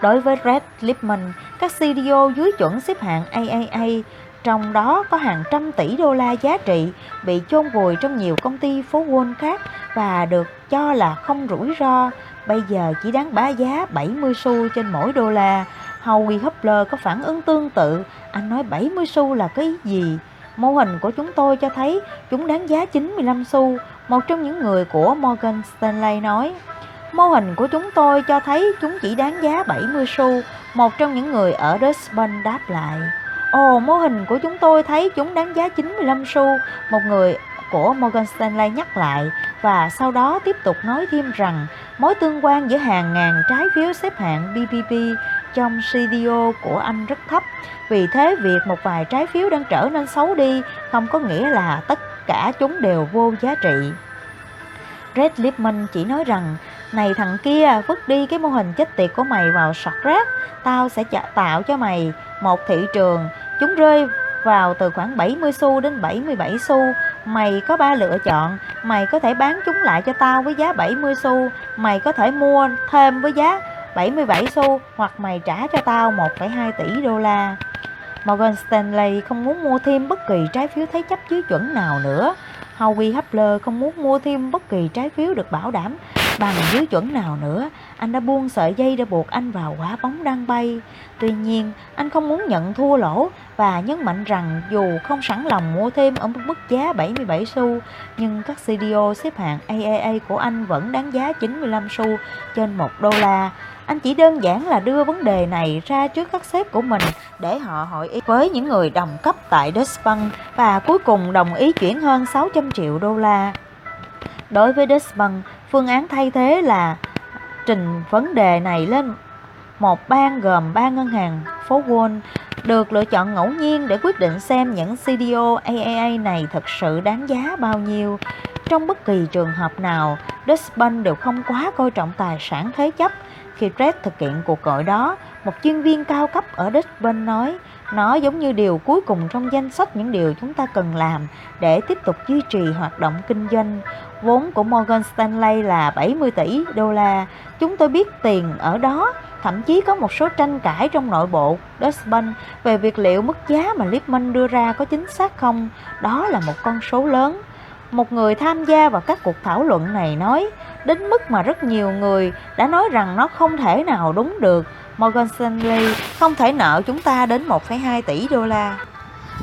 Đối với Red Lipman, các CDO dưới chuẩn xếp hạng AAA, trong đó có hàng trăm tỷ đô la giá trị bị chôn vùi trong nhiều công ty phố Wall khác và được cho là không rủi ro, bây giờ chỉ đáng bá giá 70 xu trên mỗi đô la. Howie Hubler có phản ứng tương tự, anh nói 70 xu là cái gì? Mô hình của chúng tôi cho thấy chúng đáng giá 95 xu, một trong những người của Morgan Stanley nói. Mô hình của chúng tôi cho thấy chúng chỉ đáng giá 70 xu, một trong những người ở Dustbin đáp lại. Ồ, mô hình của chúng tôi thấy chúng đáng giá 95 xu, một người của Morgan Stanley nhắc lại và sau đó tiếp tục nói thêm rằng mối tương quan giữa hàng ngàn trái phiếu xếp hạng BBB trong CDO của anh rất thấp. Vì thế việc một vài trái phiếu đang trở nên xấu đi không có nghĩa là tất cả chúng đều vô giá trị. Red Lipman chỉ nói rằng này thằng kia vứt đi cái mô hình chết tiệt của mày vào sọt rác Tao sẽ tạo cho mày một thị trường Chúng rơi vào từ khoảng 70 xu đến 77 xu Mày có ba lựa chọn, mày có thể bán chúng lại cho tao với giá 70 xu, mày có thể mua thêm với giá 77 xu hoặc mày trả cho tao 1,2 tỷ đô la. Morgan Stanley không muốn mua thêm bất kỳ trái phiếu thế chấp dưới chuẩn nào nữa. Howie Hubler không muốn mua thêm bất kỳ trái phiếu được bảo đảm bằng dưới chuẩn nào nữa. Anh đã buông sợi dây để buộc anh vào quả bóng đang bay. Tuy nhiên, anh không muốn nhận thua lỗ và nhấn mạnh rằng dù không sẵn lòng mua thêm ở mức giá 77 xu, nhưng các CDO xếp hạng AAA của anh vẫn đáng giá 95 xu trên 1 đô la. Anh chỉ đơn giản là đưa vấn đề này ra trước các sếp của mình để họ hội ý với những người đồng cấp tại Deutsche Bank và cuối cùng đồng ý chuyển hơn 600 triệu đô la. Đối với Deutsche Bank, phương án thay thế là trình vấn đề này lên một ban gồm ba ngân hàng phố Wall được lựa chọn ngẫu nhiên để quyết định xem những CDO AAA này thực sự đáng giá bao nhiêu. Trong bất kỳ trường hợp nào, Deutsche Bank đều không quá coi trọng tài sản thế chấp khi Fred thực hiện cuộc gọi đó, một chuyên viên cao cấp ở Dutchban nói, nó giống như điều cuối cùng trong danh sách những điều chúng ta cần làm để tiếp tục duy trì hoạt động kinh doanh. Vốn của Morgan Stanley là 70 tỷ đô la. Chúng tôi biết tiền ở đó. Thậm chí có một số tranh cãi trong nội bộ Deutsche Bank về việc liệu mức giá mà Lipman đưa ra có chính xác không. Đó là một con số lớn. Một người tham gia vào các cuộc thảo luận này nói, đến mức mà rất nhiều người đã nói rằng nó không thể nào đúng được. Morgan Stanley không thể nợ chúng ta đến 1,2 tỷ đô la.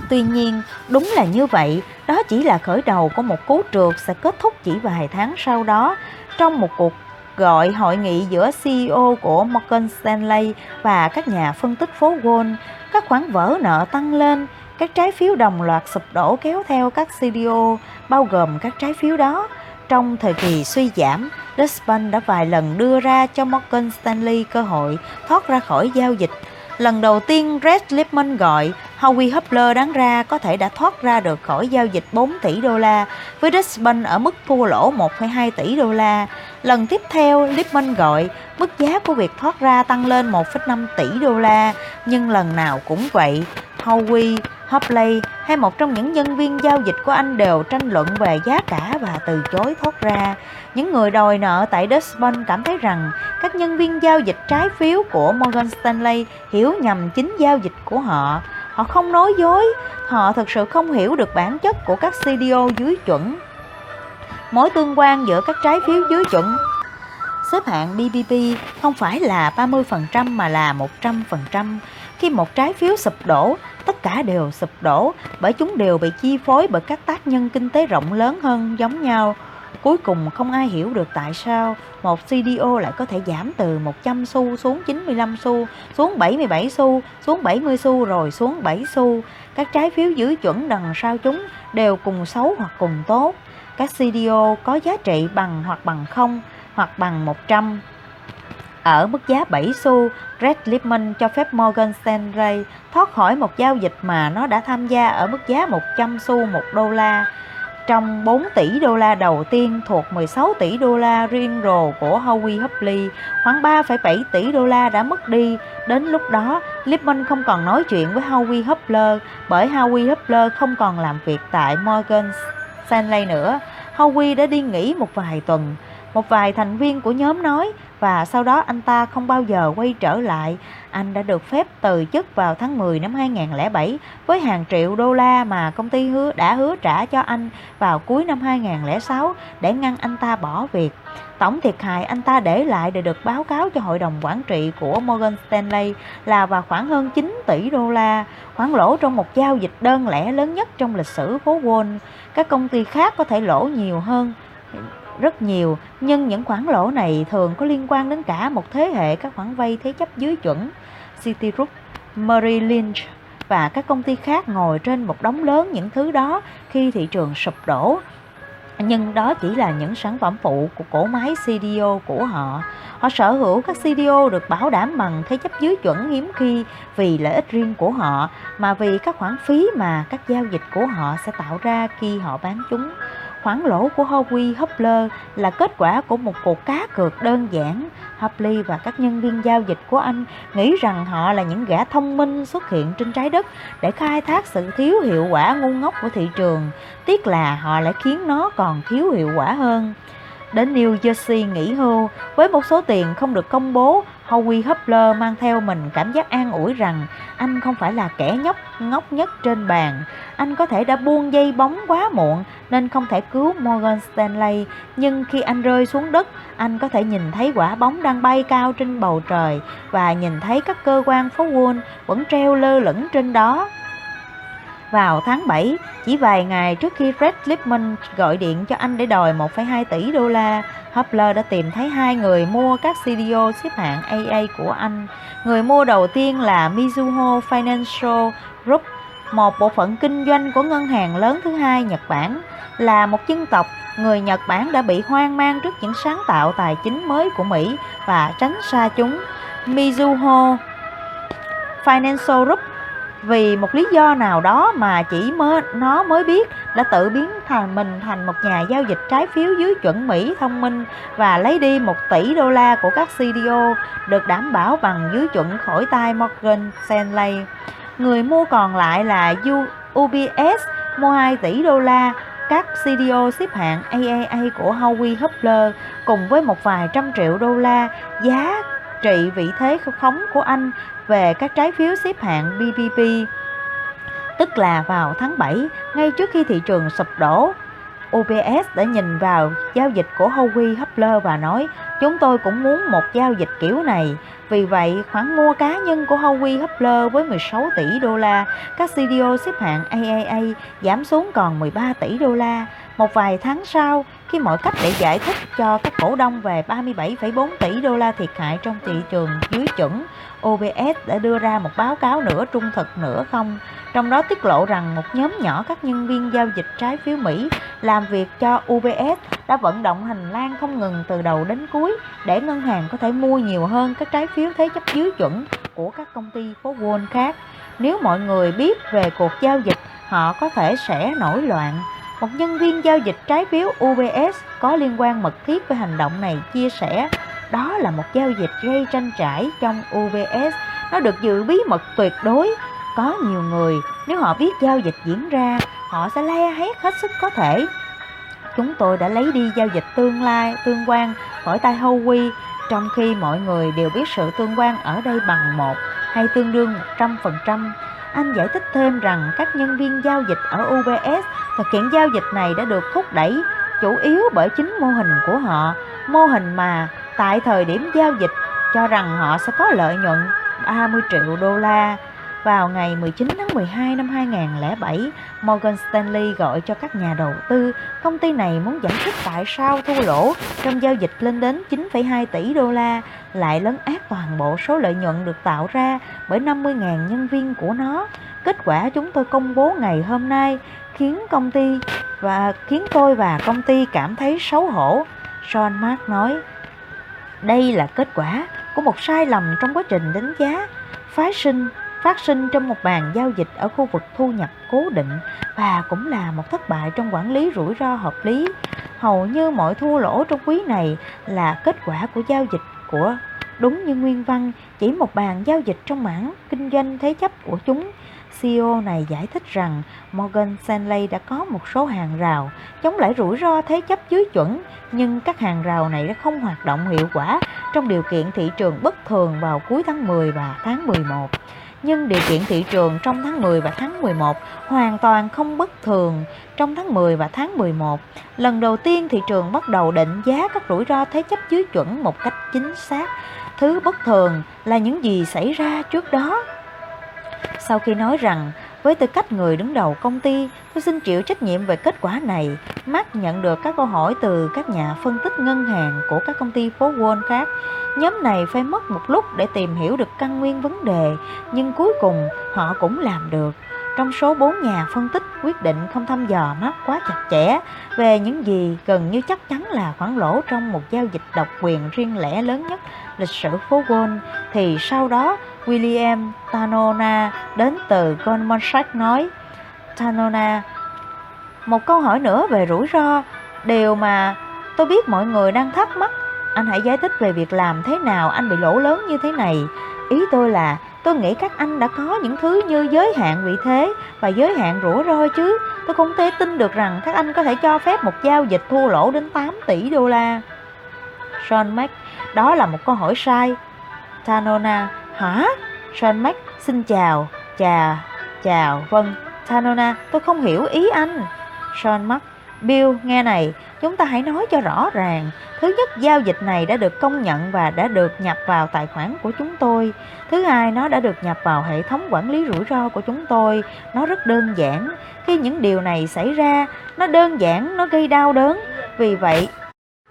Tuy nhiên, đúng là như vậy, đó chỉ là khởi đầu của một cú trượt sẽ kết thúc chỉ vài tháng sau đó trong một cuộc gọi hội nghị giữa CEO của Morgan Stanley và các nhà phân tích phố Wall. Các khoản vỡ nợ tăng lên, các trái phiếu đồng loạt sụp đổ kéo theo các CDO, bao gồm các trái phiếu đó. Trong thời kỳ suy giảm, Lisbon đã vài lần đưa ra cho Morgan Stanley cơ hội thoát ra khỏi giao dịch. Lần đầu tiên Red Lipman gọi, Howie Hubler đáng ra có thể đã thoát ra được khỏi giao dịch 4 tỷ đô la, với Lisbon ở mức thua lỗ 1,2 tỷ đô la. Lần tiếp theo, Lipman gọi, mức giá của việc thoát ra tăng lên 1,5 tỷ đô la, nhưng lần nào cũng vậy, Howie Hopley hay một trong những nhân viên giao dịch của anh đều tranh luận về giá cả và từ chối thoát ra. Những người đòi nợ tại Deutsche cảm thấy rằng các nhân viên giao dịch trái phiếu của Morgan Stanley hiểu nhầm chính giao dịch của họ. Họ không nói dối, họ thực sự không hiểu được bản chất của các CDO dưới chuẩn. Mối tương quan giữa các trái phiếu dưới chuẩn xếp hạng BBB không phải là 30% mà là 100%. Khi một trái phiếu sụp đổ, tất cả đều sụp đổ bởi chúng đều bị chi phối bởi các tác nhân kinh tế rộng lớn hơn giống nhau. Cuối cùng không ai hiểu được tại sao một CDO lại có thể giảm từ 100 xu xuống 95 xu, xuống 77 xu, xuống 70 xu rồi xuống 7 xu. Các trái phiếu dưới chuẩn đằng sau chúng đều cùng xấu hoặc cùng tốt. Các CDO có giá trị bằng hoặc bằng không hoặc bằng 100. Ở mức giá 7 xu, Red Lipman cho phép Morgan Stanley thoát khỏi một giao dịch mà nó đã tham gia ở mức giá 100 xu 1 đô la. Trong 4 tỷ đô la đầu tiên thuộc 16 tỷ đô la riêng rồ của Howie Hubley, khoảng 3,7 tỷ đô la đã mất đi. Đến lúc đó, Lipman không còn nói chuyện với Howie Hubler bởi Howie Hubler không còn làm việc tại Morgan Stanley nữa. Howie đã đi nghỉ một vài tuần. Một vài thành viên của nhóm nói và sau đó anh ta không bao giờ quay trở lại. Anh đã được phép từ chức vào tháng 10 năm 2007 với hàng triệu đô la mà công ty hứa đã hứa trả cho anh vào cuối năm 2006 để ngăn anh ta bỏ việc. Tổng thiệt hại anh ta để lại để được báo cáo cho hội đồng quản trị của Morgan Stanley là vào khoảng hơn 9 tỷ đô la, khoản lỗ trong một giao dịch đơn lẻ lớn nhất trong lịch sử phố Wall. Các công ty khác có thể lỗ nhiều hơn rất nhiều, nhưng những khoản lỗ này thường có liên quan đến cả một thế hệ các khoản vay thế chấp dưới chuẩn. Citigroup, Merrill Lynch và các công ty khác ngồi trên một đống lớn những thứ đó khi thị trường sụp đổ. Nhưng đó chỉ là những sản phẩm phụ của cổ máy CDO của họ. Họ sở hữu các CDO được bảo đảm bằng thế chấp dưới chuẩn hiếm khi vì lợi ích riêng của họ mà vì các khoản phí mà các giao dịch của họ sẽ tạo ra khi họ bán chúng Khoản lỗ của Howie Hubler là kết quả của một cuộc cá cược đơn giản. Hapley và các nhân viên giao dịch của anh nghĩ rằng họ là những gã thông minh xuất hiện trên trái đất để khai thác sự thiếu hiệu quả ngu ngốc của thị trường. Tiếc là họ lại khiến nó còn thiếu hiệu quả hơn. Đến New Jersey nghỉ hưu với một số tiền không được công bố, Howie Hubler mang theo mình cảm giác an ủi rằng anh không phải là kẻ nhóc ngốc nhất trên bàn. Anh có thể đã buông dây bóng quá muộn nên không thể cứu Morgan Stanley, nhưng khi anh rơi xuống đất, anh có thể nhìn thấy quả bóng đang bay cao trên bầu trời và nhìn thấy các cơ quan phố Wall vẫn treo lơ lửng trên đó. Vào tháng 7, chỉ vài ngày trước khi Fred Lipman gọi điện cho anh để đòi 1,2 tỷ đô la, Hubler đã tìm thấy hai người mua các CDO xếp hạng AA của anh. Người mua đầu tiên là Mizuho Financial Group, một bộ phận kinh doanh của ngân hàng lớn thứ hai Nhật Bản, là một dân tộc người Nhật Bản đã bị hoang mang trước những sáng tạo tài chính mới của Mỹ và tránh xa chúng. Mizuho Financial Group vì một lý do nào đó mà chỉ mới, nó mới biết đã tự biến thành, mình thành một nhà giao dịch trái phiếu dưới chuẩn Mỹ thông minh và lấy đi một tỷ đô la của các CDO được đảm bảo bằng dưới chuẩn khỏi tay Morgan Stanley. Người mua còn lại là UBS mua 2 tỷ đô la, các CDO xếp hạng AAA của Howie Hubler cùng với một vài trăm triệu đô la giá trị vị thế khống của Anh về các trái phiếu xếp hạng BBB, tức là vào tháng 7, ngay trước khi thị trường sụp đổ. OBS đã nhìn vào giao dịch của Howie Hubler và nói chúng tôi cũng muốn một giao dịch kiểu này. Vì vậy, khoản mua cá nhân của Howie Hubler với 16 tỷ đô la, các CDO xếp hạng AAA giảm xuống còn 13 tỷ đô la. Một vài tháng sau, khi mọi cách để giải thích cho các cổ đông về 37,4 tỷ đô la thiệt hại trong thị trường dưới chuẩn, OBS đã đưa ra một báo cáo nửa trung thực nửa không, trong đó tiết lộ rằng một nhóm nhỏ các nhân viên giao dịch trái phiếu Mỹ làm việc cho UBS đã vận động hành lang không ngừng từ đầu đến cuối để ngân hàng có thể mua nhiều hơn các trái phiếu thế chấp dưới chuẩn của các công ty phố Wall khác. Nếu mọi người biết về cuộc giao dịch, họ có thể sẽ nổi loạn. Một nhân viên giao dịch trái phiếu UBS có liên quan mật thiết với hành động này chia sẻ đó là một giao dịch gây tranh cãi trong UBS. Nó được giữ bí mật tuyệt đối. Có nhiều người, nếu họ biết giao dịch diễn ra, họ sẽ le hét hết sức có thể. Chúng tôi đã lấy đi giao dịch tương lai, tương quan khỏi tay Howie, trong khi mọi người đều biết sự tương quan ở đây bằng một hay tương đương 100%. Anh giải thích thêm rằng các nhân viên giao dịch ở UBS thực hiện giao dịch này đã được thúc đẩy chủ yếu bởi chính mô hình của họ, mô hình mà tại thời điểm giao dịch cho rằng họ sẽ có lợi nhuận 30 triệu đô la. Vào ngày 19 tháng 12 năm 2007, Morgan Stanley gọi cho các nhà đầu tư, công ty này muốn giải thích tại sao thua lỗ trong giao dịch lên đến 9,2 tỷ đô la, lại lấn át toàn bộ số lợi nhuận được tạo ra bởi 50.000 nhân viên của nó. Kết quả chúng tôi công bố ngày hôm nay khiến công ty và khiến tôi và công ty cảm thấy xấu hổ. John Mark nói, đây là kết quả của một sai lầm trong quá trình đánh giá phát sinh phát sinh trong một bàn giao dịch ở khu vực thu nhập cố định và cũng là một thất bại trong quản lý rủi ro hợp lý. Hầu như mọi thua lỗ trong quý này là kết quả của giao dịch của đúng như nguyên văn, chỉ một bàn giao dịch trong mảng kinh doanh thế chấp của chúng CEO này giải thích rằng Morgan Stanley đã có một số hàng rào chống lại rủi ro thế chấp dưới chuẩn, nhưng các hàng rào này đã không hoạt động hiệu quả trong điều kiện thị trường bất thường vào cuối tháng 10 và tháng 11. Nhưng điều kiện thị trường trong tháng 10 và tháng 11 hoàn toàn không bất thường. Trong tháng 10 và tháng 11, lần đầu tiên thị trường bắt đầu định giá các rủi ro thế chấp dưới chuẩn một cách chính xác. Thứ bất thường là những gì xảy ra trước đó sau khi nói rằng với tư cách người đứng đầu công ty, tôi xin chịu trách nhiệm về kết quả này. Mark nhận được các câu hỏi từ các nhà phân tích ngân hàng của các công ty phố Wall khác. Nhóm này phải mất một lúc để tìm hiểu được căn nguyên vấn đề, nhưng cuối cùng họ cũng làm được. Trong số 4 nhà phân tích quyết định không thăm dò mắt quá chặt chẽ về những gì gần như chắc chắn là khoản lỗ trong một giao dịch độc quyền riêng lẻ lớn nhất lịch sử phố Wall, thì sau đó William Tanona đến từ Goldman Sachs nói Tanona một câu hỏi nữa về rủi ro. Điều mà tôi biết mọi người đang thắc mắc Anh hãy giải thích về việc làm thế nào anh bị lỗ lớn như thế này. Ý tôi là tôi nghĩ các anh đã có những thứ như giới hạn vị thế và giới hạn rủi ro chứ. Tôi không thể tin được rằng các anh có thể cho phép một giao dịch thua lỗ đến 8 tỷ đô la. Sean Mac, đó là một câu hỏi sai Tanona, hả? Sean Mac, xin chào, chào, chào, vâng Tanona, tôi không hiểu ý anh Sean Mac, Bill, nghe này, chúng ta hãy nói cho rõ ràng. Thứ nhất, giao dịch này đã được công nhận và đã được nhập vào tài khoản của chúng tôi. Thứ hai, nó đã được nhập vào hệ thống quản lý rủi ro của chúng tôi. Nó rất đơn giản. Khi những điều này xảy ra, nó đơn giản, nó gây đau đớn. Vì vậy,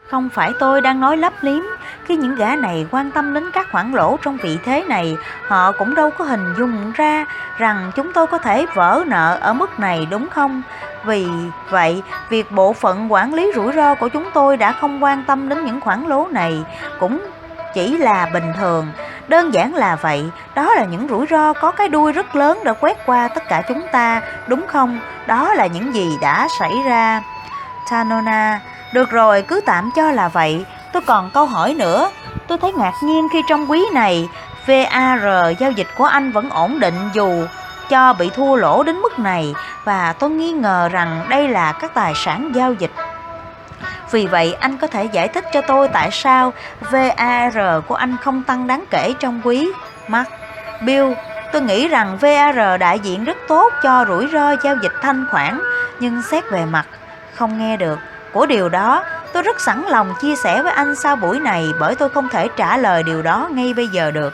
không phải tôi đang nói lấp liếm khi những gã này quan tâm đến các khoản lỗ trong vị thế này, họ cũng đâu có hình dung ra rằng chúng tôi có thể vỡ nợ ở mức này đúng không? Vì vậy, việc bộ phận quản lý rủi ro của chúng tôi đã không quan tâm đến những khoản lỗ này cũng chỉ là bình thường. Đơn giản là vậy, đó là những rủi ro có cái đuôi rất lớn đã quét qua tất cả chúng ta, đúng không? Đó là những gì đã xảy ra. Tanona, được rồi, cứ tạm cho là vậy. Tôi còn câu hỏi nữa. Tôi thấy ngạc nhiên khi trong quý này, VAR giao dịch của anh vẫn ổn định dù cho bị thua lỗ đến mức này và tôi nghi ngờ rằng đây là các tài sản giao dịch. Vì vậy anh có thể giải thích cho tôi tại sao VAR của anh không tăng đáng kể trong quý? Mark, Bill, tôi nghĩ rằng VAR đại diện rất tốt cho rủi ro giao dịch thanh khoản, nhưng xét về mặt không nghe được của điều đó, tôi rất sẵn lòng chia sẻ với anh sau buổi này bởi tôi không thể trả lời điều đó ngay bây giờ được.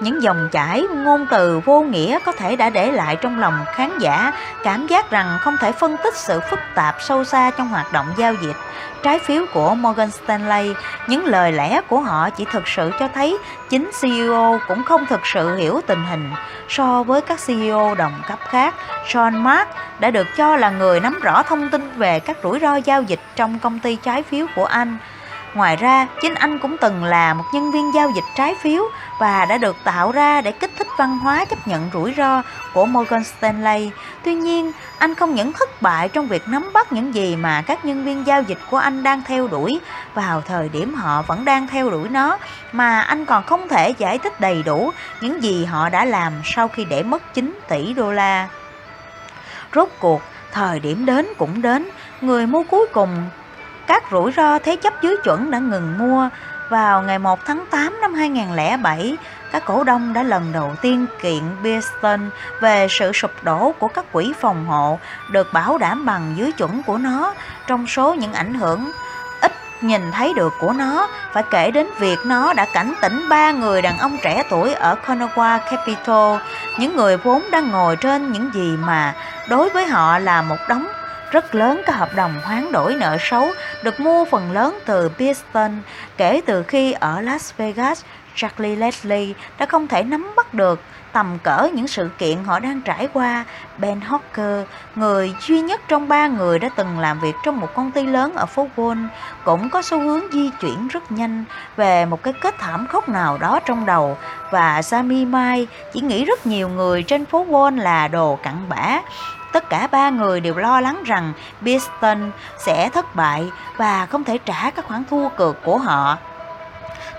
Những dòng chảy ngôn từ vô nghĩa có thể đã để lại trong lòng khán giả cảm giác rằng không thể phân tích sự phức tạp sâu xa trong hoạt động giao dịch trái phiếu của Morgan Stanley. Những lời lẽ của họ chỉ thực sự cho thấy chính CEO cũng không thực sự hiểu tình hình. So với các CEO đồng cấp khác, Sean Mark đã được cho là người nắm rõ thông tin về các rủi ro giao dịch trong công ty trái phiếu của anh. Ngoài ra, chính anh cũng từng là một nhân viên giao dịch trái phiếu và đã được tạo ra để kích thích văn hóa chấp nhận rủi ro của Morgan Stanley. Tuy nhiên, anh không những thất bại trong việc nắm bắt những gì mà các nhân viên giao dịch của anh đang theo đuổi vào thời điểm họ vẫn đang theo đuổi nó, mà anh còn không thể giải thích đầy đủ những gì họ đã làm sau khi để mất 9 tỷ đô la. Rốt cuộc, thời điểm đến cũng đến, người mua cuối cùng các rủi ro thế chấp dưới chuẩn đã ngừng mua. Vào ngày 1 tháng 8 năm 2007, các cổ đông đã lần đầu tiên kiện Beeston về sự sụp đổ của các quỹ phòng hộ được bảo đảm bằng dưới chuẩn của nó trong số những ảnh hưởng ít nhìn thấy được của nó phải kể đến việc nó đã cảnh tỉnh ba người đàn ông trẻ tuổi ở Konawa Capital những người vốn đang ngồi trên những gì mà đối với họ là một đống rất lớn các hợp đồng hoán đổi nợ xấu được mua phần lớn từ Pearson kể từ khi ở Las Vegas, Charlie Leslie đã không thể nắm bắt được tầm cỡ những sự kiện họ đang trải qua. Ben Hocker, người duy nhất trong ba người đã từng làm việc trong một công ty lớn ở phố Wall, cũng có xu hướng di chuyển rất nhanh về một cái kết thảm khốc nào đó trong đầu. Và Sammy Mai chỉ nghĩ rất nhiều người trên phố Wall là đồ cặn bã Tất cả ba người đều lo lắng rằng Beeston sẽ thất bại và không thể trả các khoản thua cược của họ.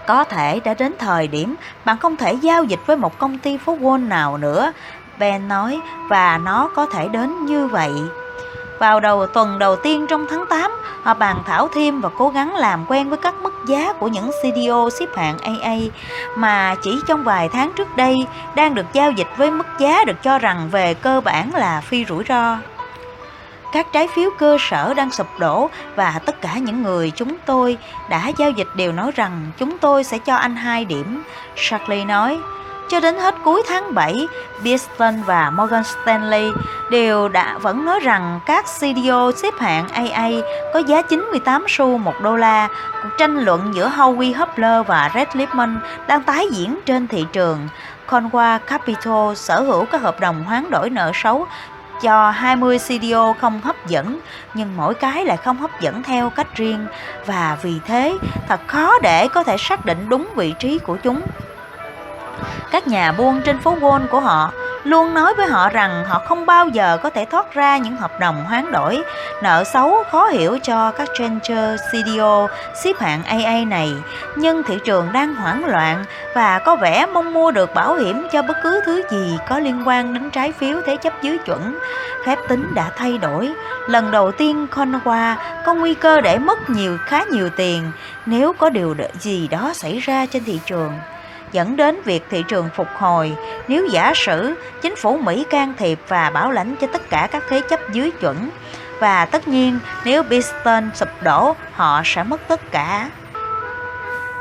Có thể đã đến thời điểm bạn không thể giao dịch với một công ty phố Wall nào nữa, Ben nói, và nó có thể đến như vậy. Vào đầu tuần đầu tiên trong tháng 8, họ bàn thảo thêm và cố gắng làm quen với các mức giá của những CDO xếp hạng AA mà chỉ trong vài tháng trước đây đang được giao dịch với mức giá được cho rằng về cơ bản là phi rủi ro. Các trái phiếu cơ sở đang sụp đổ và tất cả những người chúng tôi đã giao dịch đều nói rằng chúng tôi sẽ cho anh hai điểm. Shirley nói, cho đến hết cuối tháng 7, Beeston và Morgan Stanley đều đã vẫn nói rằng các CDO xếp hạng AA có giá 98 xu một đô la. Cuộc tranh luận giữa Howie Hubler và Red Lipman đang tái diễn trên thị trường. Conwa Capital sở hữu các hợp đồng hoán đổi nợ xấu cho 20 CDO không hấp dẫn, nhưng mỗi cái lại không hấp dẫn theo cách riêng và vì thế thật khó để có thể xác định đúng vị trí của chúng các nhà buôn trên phố Wall của họ luôn nói với họ rằng họ không bao giờ có thể thoát ra những hợp đồng hoán đổi nợ xấu khó hiểu cho các changer CDO xếp hạng AA này. Nhưng thị trường đang hoảng loạn và có vẻ mong mua được bảo hiểm cho bất cứ thứ gì có liên quan đến trái phiếu thế chấp dưới chuẩn. Phép tính đã thay đổi. Lần đầu tiên Conwa có nguy cơ để mất nhiều, khá nhiều tiền nếu có điều gì đó xảy ra trên thị trường dẫn đến việc thị trường phục hồi nếu giả sử chính phủ Mỹ can thiệp và bảo lãnh cho tất cả các thế chấp dưới chuẩn. Và tất nhiên nếu Biston sụp đổ, họ sẽ mất tất cả.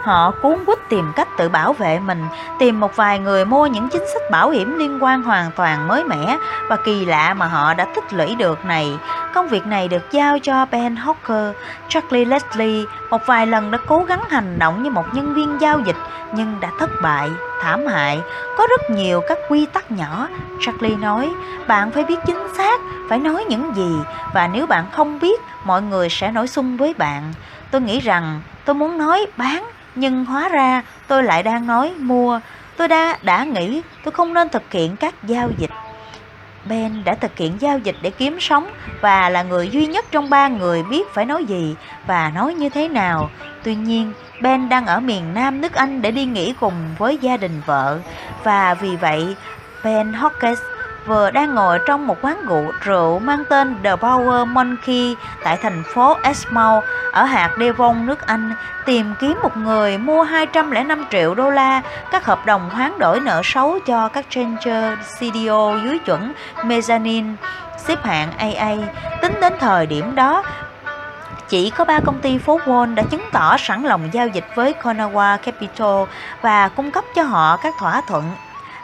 Họ cuốn quýt tìm cách tự bảo vệ mình, tìm một vài người mua những chính sách bảo hiểm liên quan hoàn toàn mới mẻ và kỳ lạ mà họ đã tích lũy được này. Công việc này được giao cho Ben Hawker, Charlie Leslie một vài lần đã cố gắng hành động như một nhân viên giao dịch nhưng đã thất bại, thảm hại. Có rất nhiều các quy tắc nhỏ. Charlie nói, bạn phải biết chính xác, phải nói những gì và nếu bạn không biết, mọi người sẽ nổi xung với bạn. Tôi nghĩ rằng tôi muốn nói bán nhưng hóa ra tôi lại đang nói mua. Tôi đã đã nghĩ tôi không nên thực hiện các giao dịch. Ben đã thực hiện giao dịch để kiếm sống và là người duy nhất trong ba người biết phải nói gì và nói như thế nào. Tuy nhiên, Ben đang ở miền Nam nước Anh để đi nghỉ cùng với gia đình vợ và vì vậy Ben Hawkins vừa đang ngồi trong một quán rượu, rượu mang tên The Power Monkey tại thành phố Exmouth ở hạt Devon, nước Anh, tìm kiếm một người mua 205 triệu đô la các hợp đồng hoán đổi nợ xấu cho các changer CDO dưới chuẩn mezzanine xếp hạng AA. Tính đến thời điểm đó, chỉ có ba công ty phố Wall đã chứng tỏ sẵn lòng giao dịch với Konawa Capital và cung cấp cho họ các thỏa thuận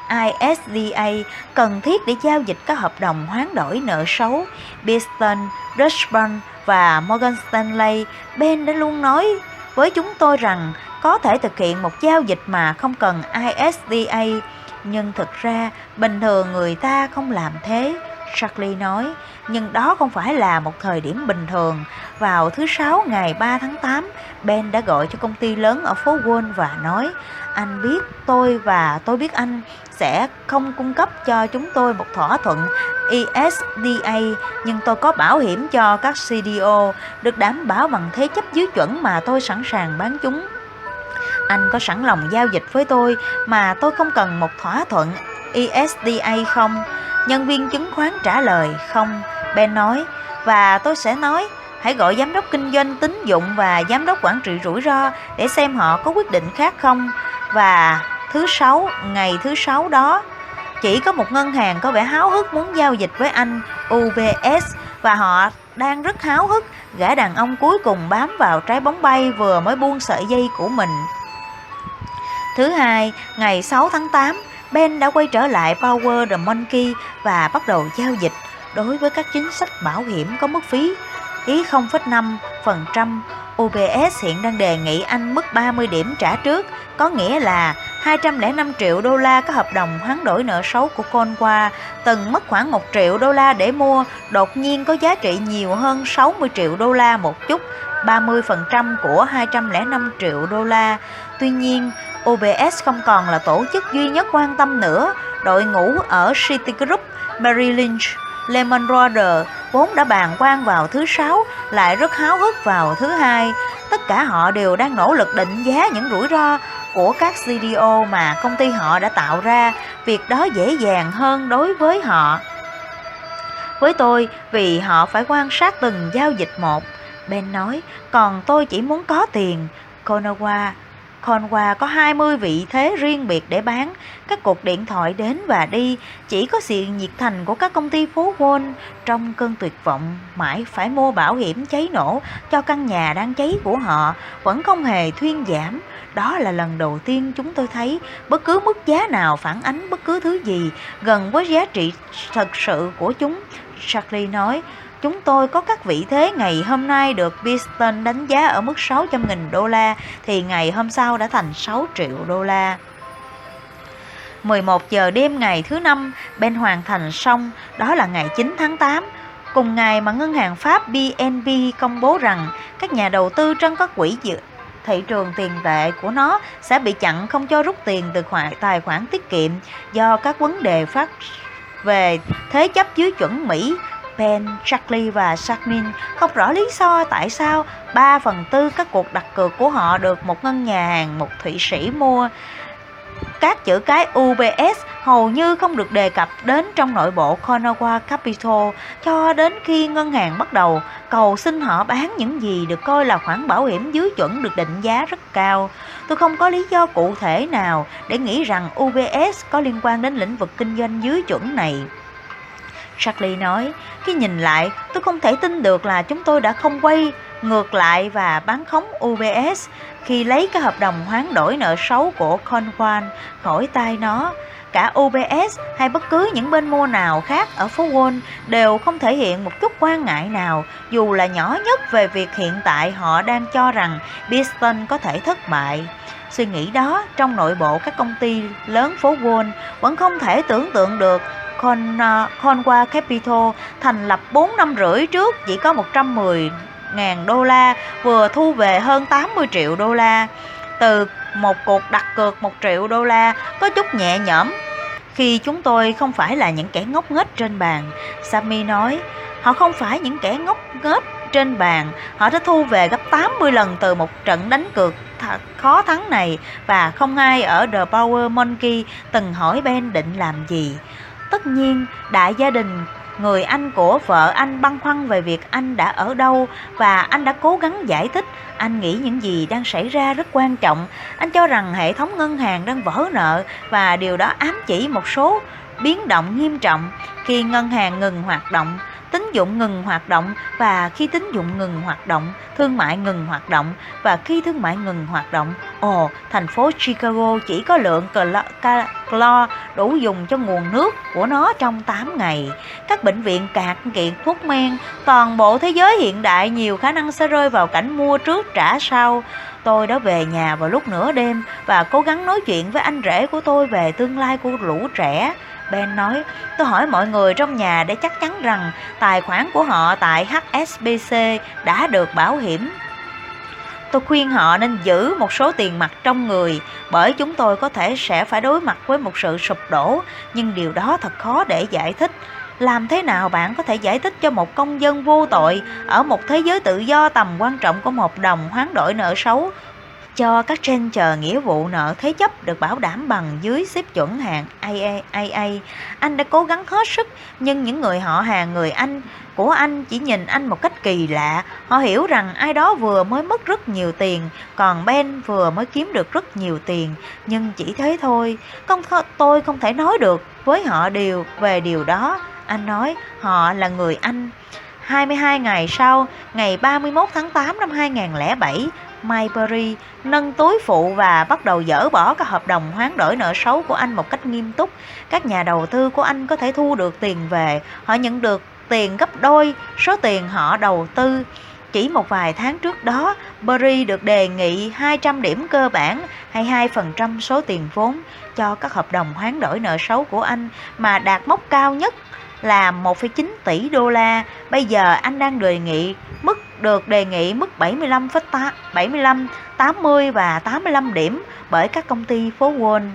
ISDA cần thiết để giao dịch các hợp đồng hoán đổi nợ xấu. Beeston, Deutsche Bank và Morgan Stanley, Ben đã luôn nói với chúng tôi rằng có thể thực hiện một giao dịch mà không cần ISDA, nhưng thực ra bình thường người ta không làm thế. Charlie nói, nhưng đó không phải là một thời điểm bình thường. Vào thứ Sáu ngày 3 tháng 8, Ben đã gọi cho công ty lớn ở phố Wall và nói, anh biết tôi và tôi biết anh sẽ không cung cấp cho chúng tôi một thỏa thuận ESDA nhưng tôi có bảo hiểm cho các CDO được đảm bảo bằng thế chấp dưới chuẩn mà tôi sẵn sàng bán chúng. Anh có sẵn lòng giao dịch với tôi mà tôi không cần một thỏa thuận ESDA không? Nhân viên chứng khoán trả lời, không. Ben nói, và tôi sẽ nói, hãy gọi giám đốc kinh doanh tín dụng và giám đốc quản trị rủi ro để xem họ có quyết định khác không. Và thứ sáu, ngày thứ sáu đó, chỉ có một ngân hàng có vẻ háo hức muốn giao dịch với anh UBS và họ đang rất háo hức. Gã đàn ông cuối cùng bám vào trái bóng bay vừa mới buông sợi dây của mình. Thứ hai, ngày 6 tháng 8, Ben đã quay trở lại Power the Monkey và bắt đầu giao dịch đối với các chính sách bảo hiểm có mức phí ý 0,5%. UBS hiện đang đề nghị anh mức 30 điểm trả trước, có nghĩa là 205 triệu đô la có hợp đồng hoán đổi nợ xấu của Conqua từng mất khoảng 1 triệu đô la để mua, đột nhiên có giá trị nhiều hơn 60 triệu đô la một chút, 30% của 205 triệu đô la. Tuy nhiên, UBS không còn là tổ chức duy nhất quan tâm nữa. Đội ngũ ở Citigroup, Merrill Lynch, Lemon Roder vốn đã bàn quan vào thứ sáu lại rất háo hức vào thứ hai. Tất cả họ đều đang nỗ lực định giá những rủi ro của các CDO mà công ty họ đã tạo ra. Việc đó dễ dàng hơn đối với họ. Với tôi, vì họ phải quan sát từng giao dịch một. Ben nói, còn tôi chỉ muốn có tiền. Konawa Conwa có 20 vị thế riêng biệt để bán, các cuộc điện thoại đến và đi, chỉ có sự nhiệt thành của các công ty phố Wall trong cơn tuyệt vọng mãi phải mua bảo hiểm cháy nổ cho căn nhà đang cháy của họ vẫn không hề thuyên giảm. Đó là lần đầu tiên chúng tôi thấy bất cứ mức giá nào phản ánh bất cứ thứ gì gần với giá trị thật sự của chúng. Charlie nói, Chúng tôi có các vị thế ngày hôm nay được Piston đánh giá ở mức 600.000 đô la thì ngày hôm sau đã thành 6 triệu đô la. 11 giờ đêm ngày thứ năm, Ben hoàn thành xong, đó là ngày 9 tháng 8. Cùng ngày mà ngân hàng Pháp BNB công bố rằng các nhà đầu tư trong các quỹ dự thị trường tiền tệ của nó sẽ bị chặn không cho rút tiền từ khoản tài khoản tiết kiệm do các vấn đề phát về thế chấp dưới chuẩn Mỹ Ben, Charlie và Jasmine không rõ lý do tại sao 3 phần tư các cuộc đặt cược của họ được một ngân nhà hàng một Thụy Sĩ mua. Các chữ cái UBS hầu như không được đề cập đến trong nội bộ Konawa Capital cho đến khi ngân hàng bắt đầu cầu xin họ bán những gì được coi là khoản bảo hiểm dưới chuẩn được định giá rất cao. Tôi không có lý do cụ thể nào để nghĩ rằng UBS có liên quan đến lĩnh vực kinh doanh dưới chuẩn này. Charlie nói, khi nhìn lại, tôi không thể tin được là chúng tôi đã không quay ngược lại và bán khống UBS khi lấy cái hợp đồng hoán đổi nợ xấu của Conwan khỏi tay nó. Cả UBS hay bất cứ những bên mua nào khác ở phố Wall đều không thể hiện một chút quan ngại nào, dù là nhỏ nhất về việc hiện tại họ đang cho rằng Beeston có thể thất bại. Suy nghĩ đó trong nội bộ các công ty lớn phố Wall vẫn không thể tưởng tượng được con, à, uh, Conqua Capital thành lập 4 năm rưỡi trước chỉ có 110 ngàn đô la vừa thu về hơn 80 triệu đô la. Từ một cuộc đặt cược 1 triệu đô la có chút nhẹ nhõm. Khi chúng tôi không phải là những kẻ ngốc nghếch trên bàn Sammy nói họ không phải những kẻ ngốc nghếch trên bàn. Họ đã thu về gấp 80 lần từ một trận đánh cược khó thắng này và không ai ở The Power Monkey từng hỏi Ben định làm gì tất nhiên, đại gia đình, người anh của vợ anh băn khoăn về việc anh đã ở đâu và anh đã cố gắng giải thích. Anh nghĩ những gì đang xảy ra rất quan trọng. Anh cho rằng hệ thống ngân hàng đang vỡ nợ và điều đó ám chỉ một số biến động nghiêm trọng khi ngân hàng ngừng hoạt động tín dụng ngừng hoạt động và khi tín dụng ngừng hoạt động, thương mại ngừng hoạt động và khi thương mại ngừng hoạt động, ồ, thành phố Chicago chỉ có lượng clo đủ dùng cho nguồn nước của nó trong 8 ngày. Các bệnh viện cạn kiệt thuốc men, toàn bộ thế giới hiện đại nhiều khả năng sẽ rơi vào cảnh mua trước trả sau. Tôi đã về nhà vào lúc nửa đêm và cố gắng nói chuyện với anh rể của tôi về tương lai của lũ trẻ. Ben nói, tôi hỏi mọi người trong nhà để chắc chắn rằng tài khoản của họ tại HSBC đã được bảo hiểm. Tôi khuyên họ nên giữ một số tiền mặt trong người bởi chúng tôi có thể sẽ phải đối mặt với một sự sụp đổ, nhưng điều đó thật khó để giải thích. Làm thế nào bạn có thể giải thích cho một công dân vô tội ở một thế giới tự do tầm quan trọng của một đồng hoán đổi nợ xấu cho các trên chờ nghĩa vụ nợ thế chấp được bảo đảm bằng dưới xếp chuẩn hạng AAA. Anh đã cố gắng hết sức, nhưng những người họ hàng người Anh của anh chỉ nhìn anh một cách kỳ lạ. Họ hiểu rằng ai đó vừa mới mất rất nhiều tiền, còn Ben vừa mới kiếm được rất nhiều tiền. Nhưng chỉ thế thôi, không tôi không thể nói được với họ điều về điều đó. Anh nói họ là người Anh. 22 ngày sau, ngày 31 tháng 8 năm 2007, Maybury nâng túi phụ và bắt đầu dỡ bỏ các hợp đồng hoán đổi nợ xấu của anh một cách nghiêm túc. Các nhà đầu tư của anh có thể thu được tiền về, họ nhận được tiền gấp đôi số tiền họ đầu tư. Chỉ một vài tháng trước đó, Burry được đề nghị 200 điểm cơ bản hay 2% số tiền vốn cho các hợp đồng hoán đổi nợ xấu của anh mà đạt mốc cao nhất là 1,9 tỷ đô la. Bây giờ anh đang đề nghị mức được đề nghị mức 75, 75, 80 và 85 điểm bởi các công ty phố Wall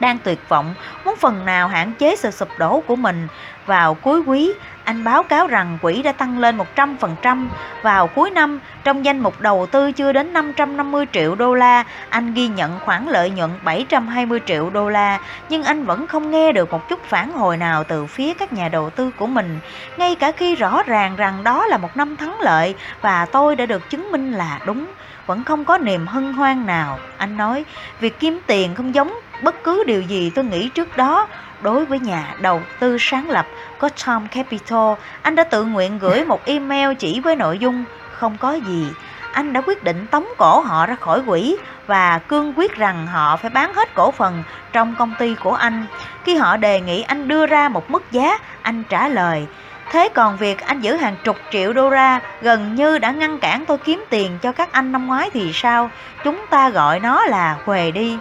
đang tuyệt vọng muốn phần nào hạn chế sự sụp đổ của mình. Vào cuối quý, anh báo cáo rằng quỹ đã tăng lên 100%. Vào cuối năm, trong danh mục đầu tư chưa đến 550 triệu đô la, anh ghi nhận khoản lợi nhuận 720 triệu đô la, nhưng anh vẫn không nghe được một chút phản hồi nào từ phía các nhà đầu tư của mình, ngay cả khi rõ ràng rằng đó là một năm thắng lợi và tôi đã được chứng minh là đúng vẫn không có niềm hân hoan nào. Anh nói, việc kiếm tiền không giống bất cứ điều gì tôi nghĩ trước đó. Đối với nhà đầu tư sáng lập có Tom Capital, anh đã tự nguyện gửi một email chỉ với nội dung không có gì. Anh đã quyết định tống cổ họ ra khỏi quỹ và cương quyết rằng họ phải bán hết cổ phần trong công ty của anh. Khi họ đề nghị anh đưa ra một mức giá, anh trả lời Thế còn việc anh giữ hàng chục triệu đô la gần như đã ngăn cản tôi kiếm tiền cho các anh năm ngoái thì sao? Chúng ta gọi nó là huề đi.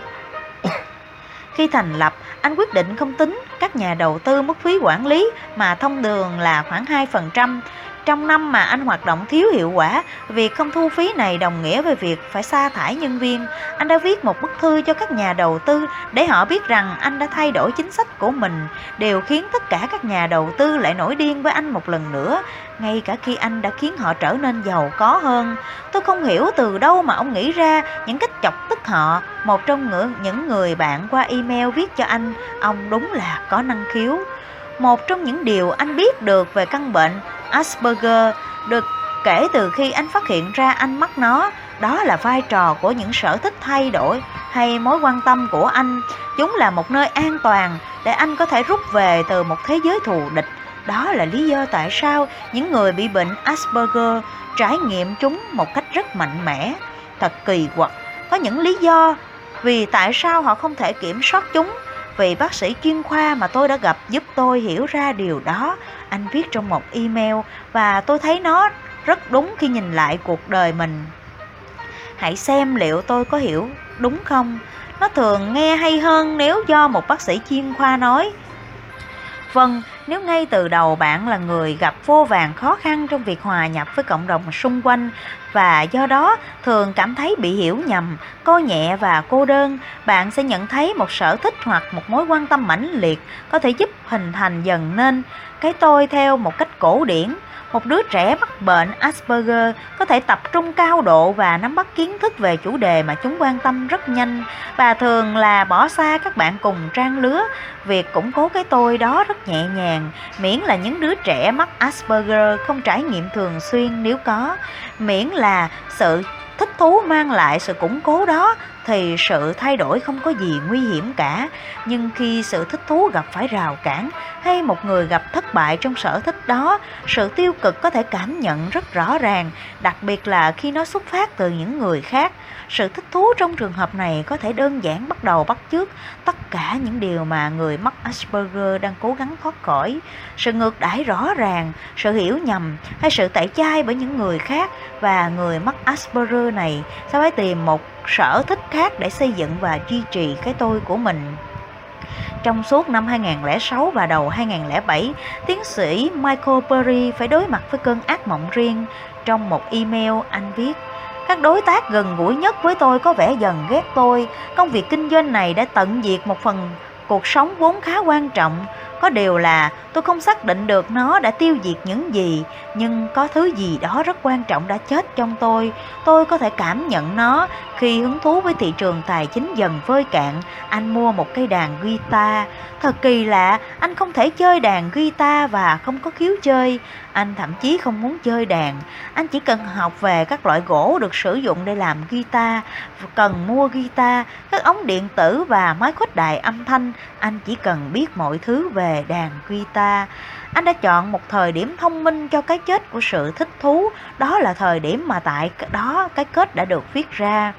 Khi thành lập, anh quyết định không tính các nhà đầu tư mức phí quản lý mà thông thường là khoảng 2%. Trong năm mà anh hoạt động thiếu hiệu quả, việc không thu phí này đồng nghĩa với việc phải sa thải nhân viên. Anh đã viết một bức thư cho các nhà đầu tư để họ biết rằng anh đã thay đổi chính sách của mình, đều khiến tất cả các nhà đầu tư lại nổi điên với anh một lần nữa, ngay cả khi anh đã khiến họ trở nên giàu có hơn. Tôi không hiểu từ đâu mà ông nghĩ ra những cách chọc tức họ. Một trong những người bạn qua email viết cho anh, ông đúng là có năng khiếu. Một trong những điều anh biết được về căn bệnh Asperger được kể từ khi anh phát hiện ra anh mắc nó, đó là vai trò của những sở thích thay đổi hay mối quan tâm của anh. Chúng là một nơi an toàn để anh có thể rút về từ một thế giới thù địch. Đó là lý do tại sao những người bị bệnh Asperger trải nghiệm chúng một cách rất mạnh mẽ. Thật kỳ quặc, có những lý do vì tại sao họ không thể kiểm soát chúng Vị bác sĩ chuyên khoa mà tôi đã gặp giúp tôi hiểu ra điều đó. Anh viết trong một email và tôi thấy nó rất đúng khi nhìn lại cuộc đời mình. Hãy xem liệu tôi có hiểu đúng không. Nó thường nghe hay hơn nếu do một bác sĩ chuyên khoa nói. Vâng, nếu ngay từ đầu bạn là người gặp vô vàng khó khăn trong việc hòa nhập với cộng đồng xung quanh và do đó thường cảm thấy bị hiểu nhầm, coi nhẹ và cô đơn, bạn sẽ nhận thấy một sở thích hoặc một mối quan tâm mãnh liệt có thể giúp hình thành dần nên. Cái tôi theo một cách cổ điển một đứa trẻ mắc bệnh Asperger có thể tập trung cao độ và nắm bắt kiến thức về chủ đề mà chúng quan tâm rất nhanh và thường là bỏ xa các bạn cùng trang lứa. Việc củng cố cái tôi đó rất nhẹ nhàng, miễn là những đứa trẻ mắc Asperger không trải nghiệm thường xuyên nếu có, miễn là sự thích thú mang lại sự củng cố đó thì sự thay đổi không có gì nguy hiểm cả. Nhưng khi sự thích thú gặp phải rào cản hay một người gặp thất bại trong sở thích đó, sự tiêu cực có thể cảm nhận rất rõ ràng, đặc biệt là khi nó xuất phát từ những người khác sự thích thú trong trường hợp này có thể đơn giản bắt đầu bắt chước tất cả những điều mà người mắc Asperger đang cố gắng thoát khỏi. Sự ngược đãi rõ ràng, sự hiểu nhầm hay sự tẩy chay bởi những người khác và người mắc Asperger này sẽ phải tìm một sở thích khác để xây dựng và duy trì cái tôi của mình. Trong suốt năm 2006 và đầu 2007, tiến sĩ Michael Perry phải đối mặt với cơn ác mộng riêng. Trong một email, anh viết các đối tác gần gũi nhất với tôi có vẻ dần ghét tôi. Công việc kinh doanh này đã tận diệt một phần cuộc sống vốn khá quan trọng. Có điều là tôi không xác định được nó đã tiêu diệt những gì, nhưng có thứ gì đó rất quan trọng đã chết trong tôi. Tôi có thể cảm nhận nó khi hứng thú với thị trường tài chính dần vơi cạn. Anh mua một cây đàn guitar. Thật kỳ lạ, anh không thể chơi đàn guitar và không có khiếu chơi. Anh thậm chí không muốn chơi đàn. Anh chỉ cần học về các loại gỗ được sử dụng để làm guitar, cần mua guitar, các ống điện tử và máy khuếch đại âm thanh. Anh chỉ cần biết mọi thứ về đàn guitar. Anh đã chọn một thời điểm thông minh cho cái chết của sự thích thú, đó là thời điểm mà tại đó cái kết đã được viết ra.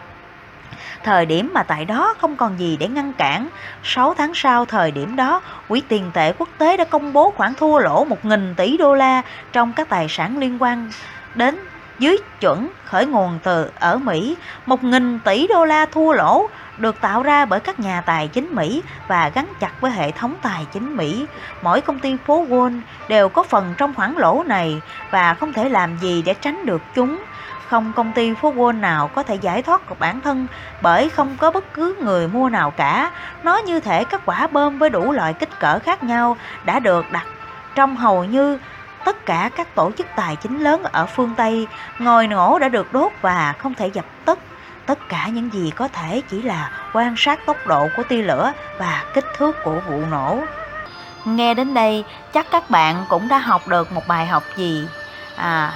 Thời điểm mà tại đó không còn gì để ngăn cản. 6 tháng sau thời điểm đó, Quỹ tiền tệ quốc tế đã công bố khoản thua lỗ 1.000 tỷ đô la trong các tài sản liên quan đến dưới chuẩn khởi nguồn từ ở Mỹ. 1.000 tỷ đô la thua lỗ được tạo ra bởi các nhà tài chính Mỹ và gắn chặt với hệ thống tài chính Mỹ. Mỗi công ty phố Wall đều có phần trong khoản lỗ này và không thể làm gì để tránh được chúng. Không công ty phố Wall nào có thể giải thoát được bản thân bởi không có bất cứ người mua nào cả. Nó như thể các quả bơm với đủ loại kích cỡ khác nhau đã được đặt trong hầu như tất cả các tổ chức tài chính lớn ở phương Tây. Ngòi nổ đã được đốt và không thể dập tắt. Tất cả những gì có thể chỉ là quan sát tốc độ của tia lửa và kích thước của vụ nổ. Nghe đến đây, chắc các bạn cũng đã học được một bài học gì. À,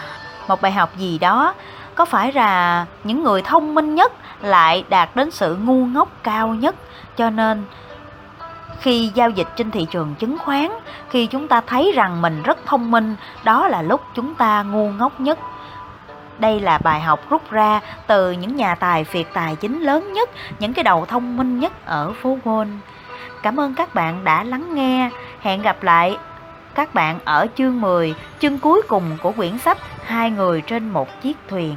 một bài học gì đó có phải là những người thông minh nhất lại đạt đến sự ngu ngốc cao nhất? Cho nên, khi giao dịch trên thị trường chứng khoán, khi chúng ta thấy rằng mình rất thông minh, đó là lúc chúng ta ngu ngốc nhất. Đây là bài học rút ra từ những nhà tài phiệt tài chính lớn nhất, những cái đầu thông minh nhất ở phố Wall. Cảm ơn các bạn đã lắng nghe. Hẹn gặp lại các bạn ở chương 10 chương cuối cùng của quyển sách hai người trên một chiếc thuyền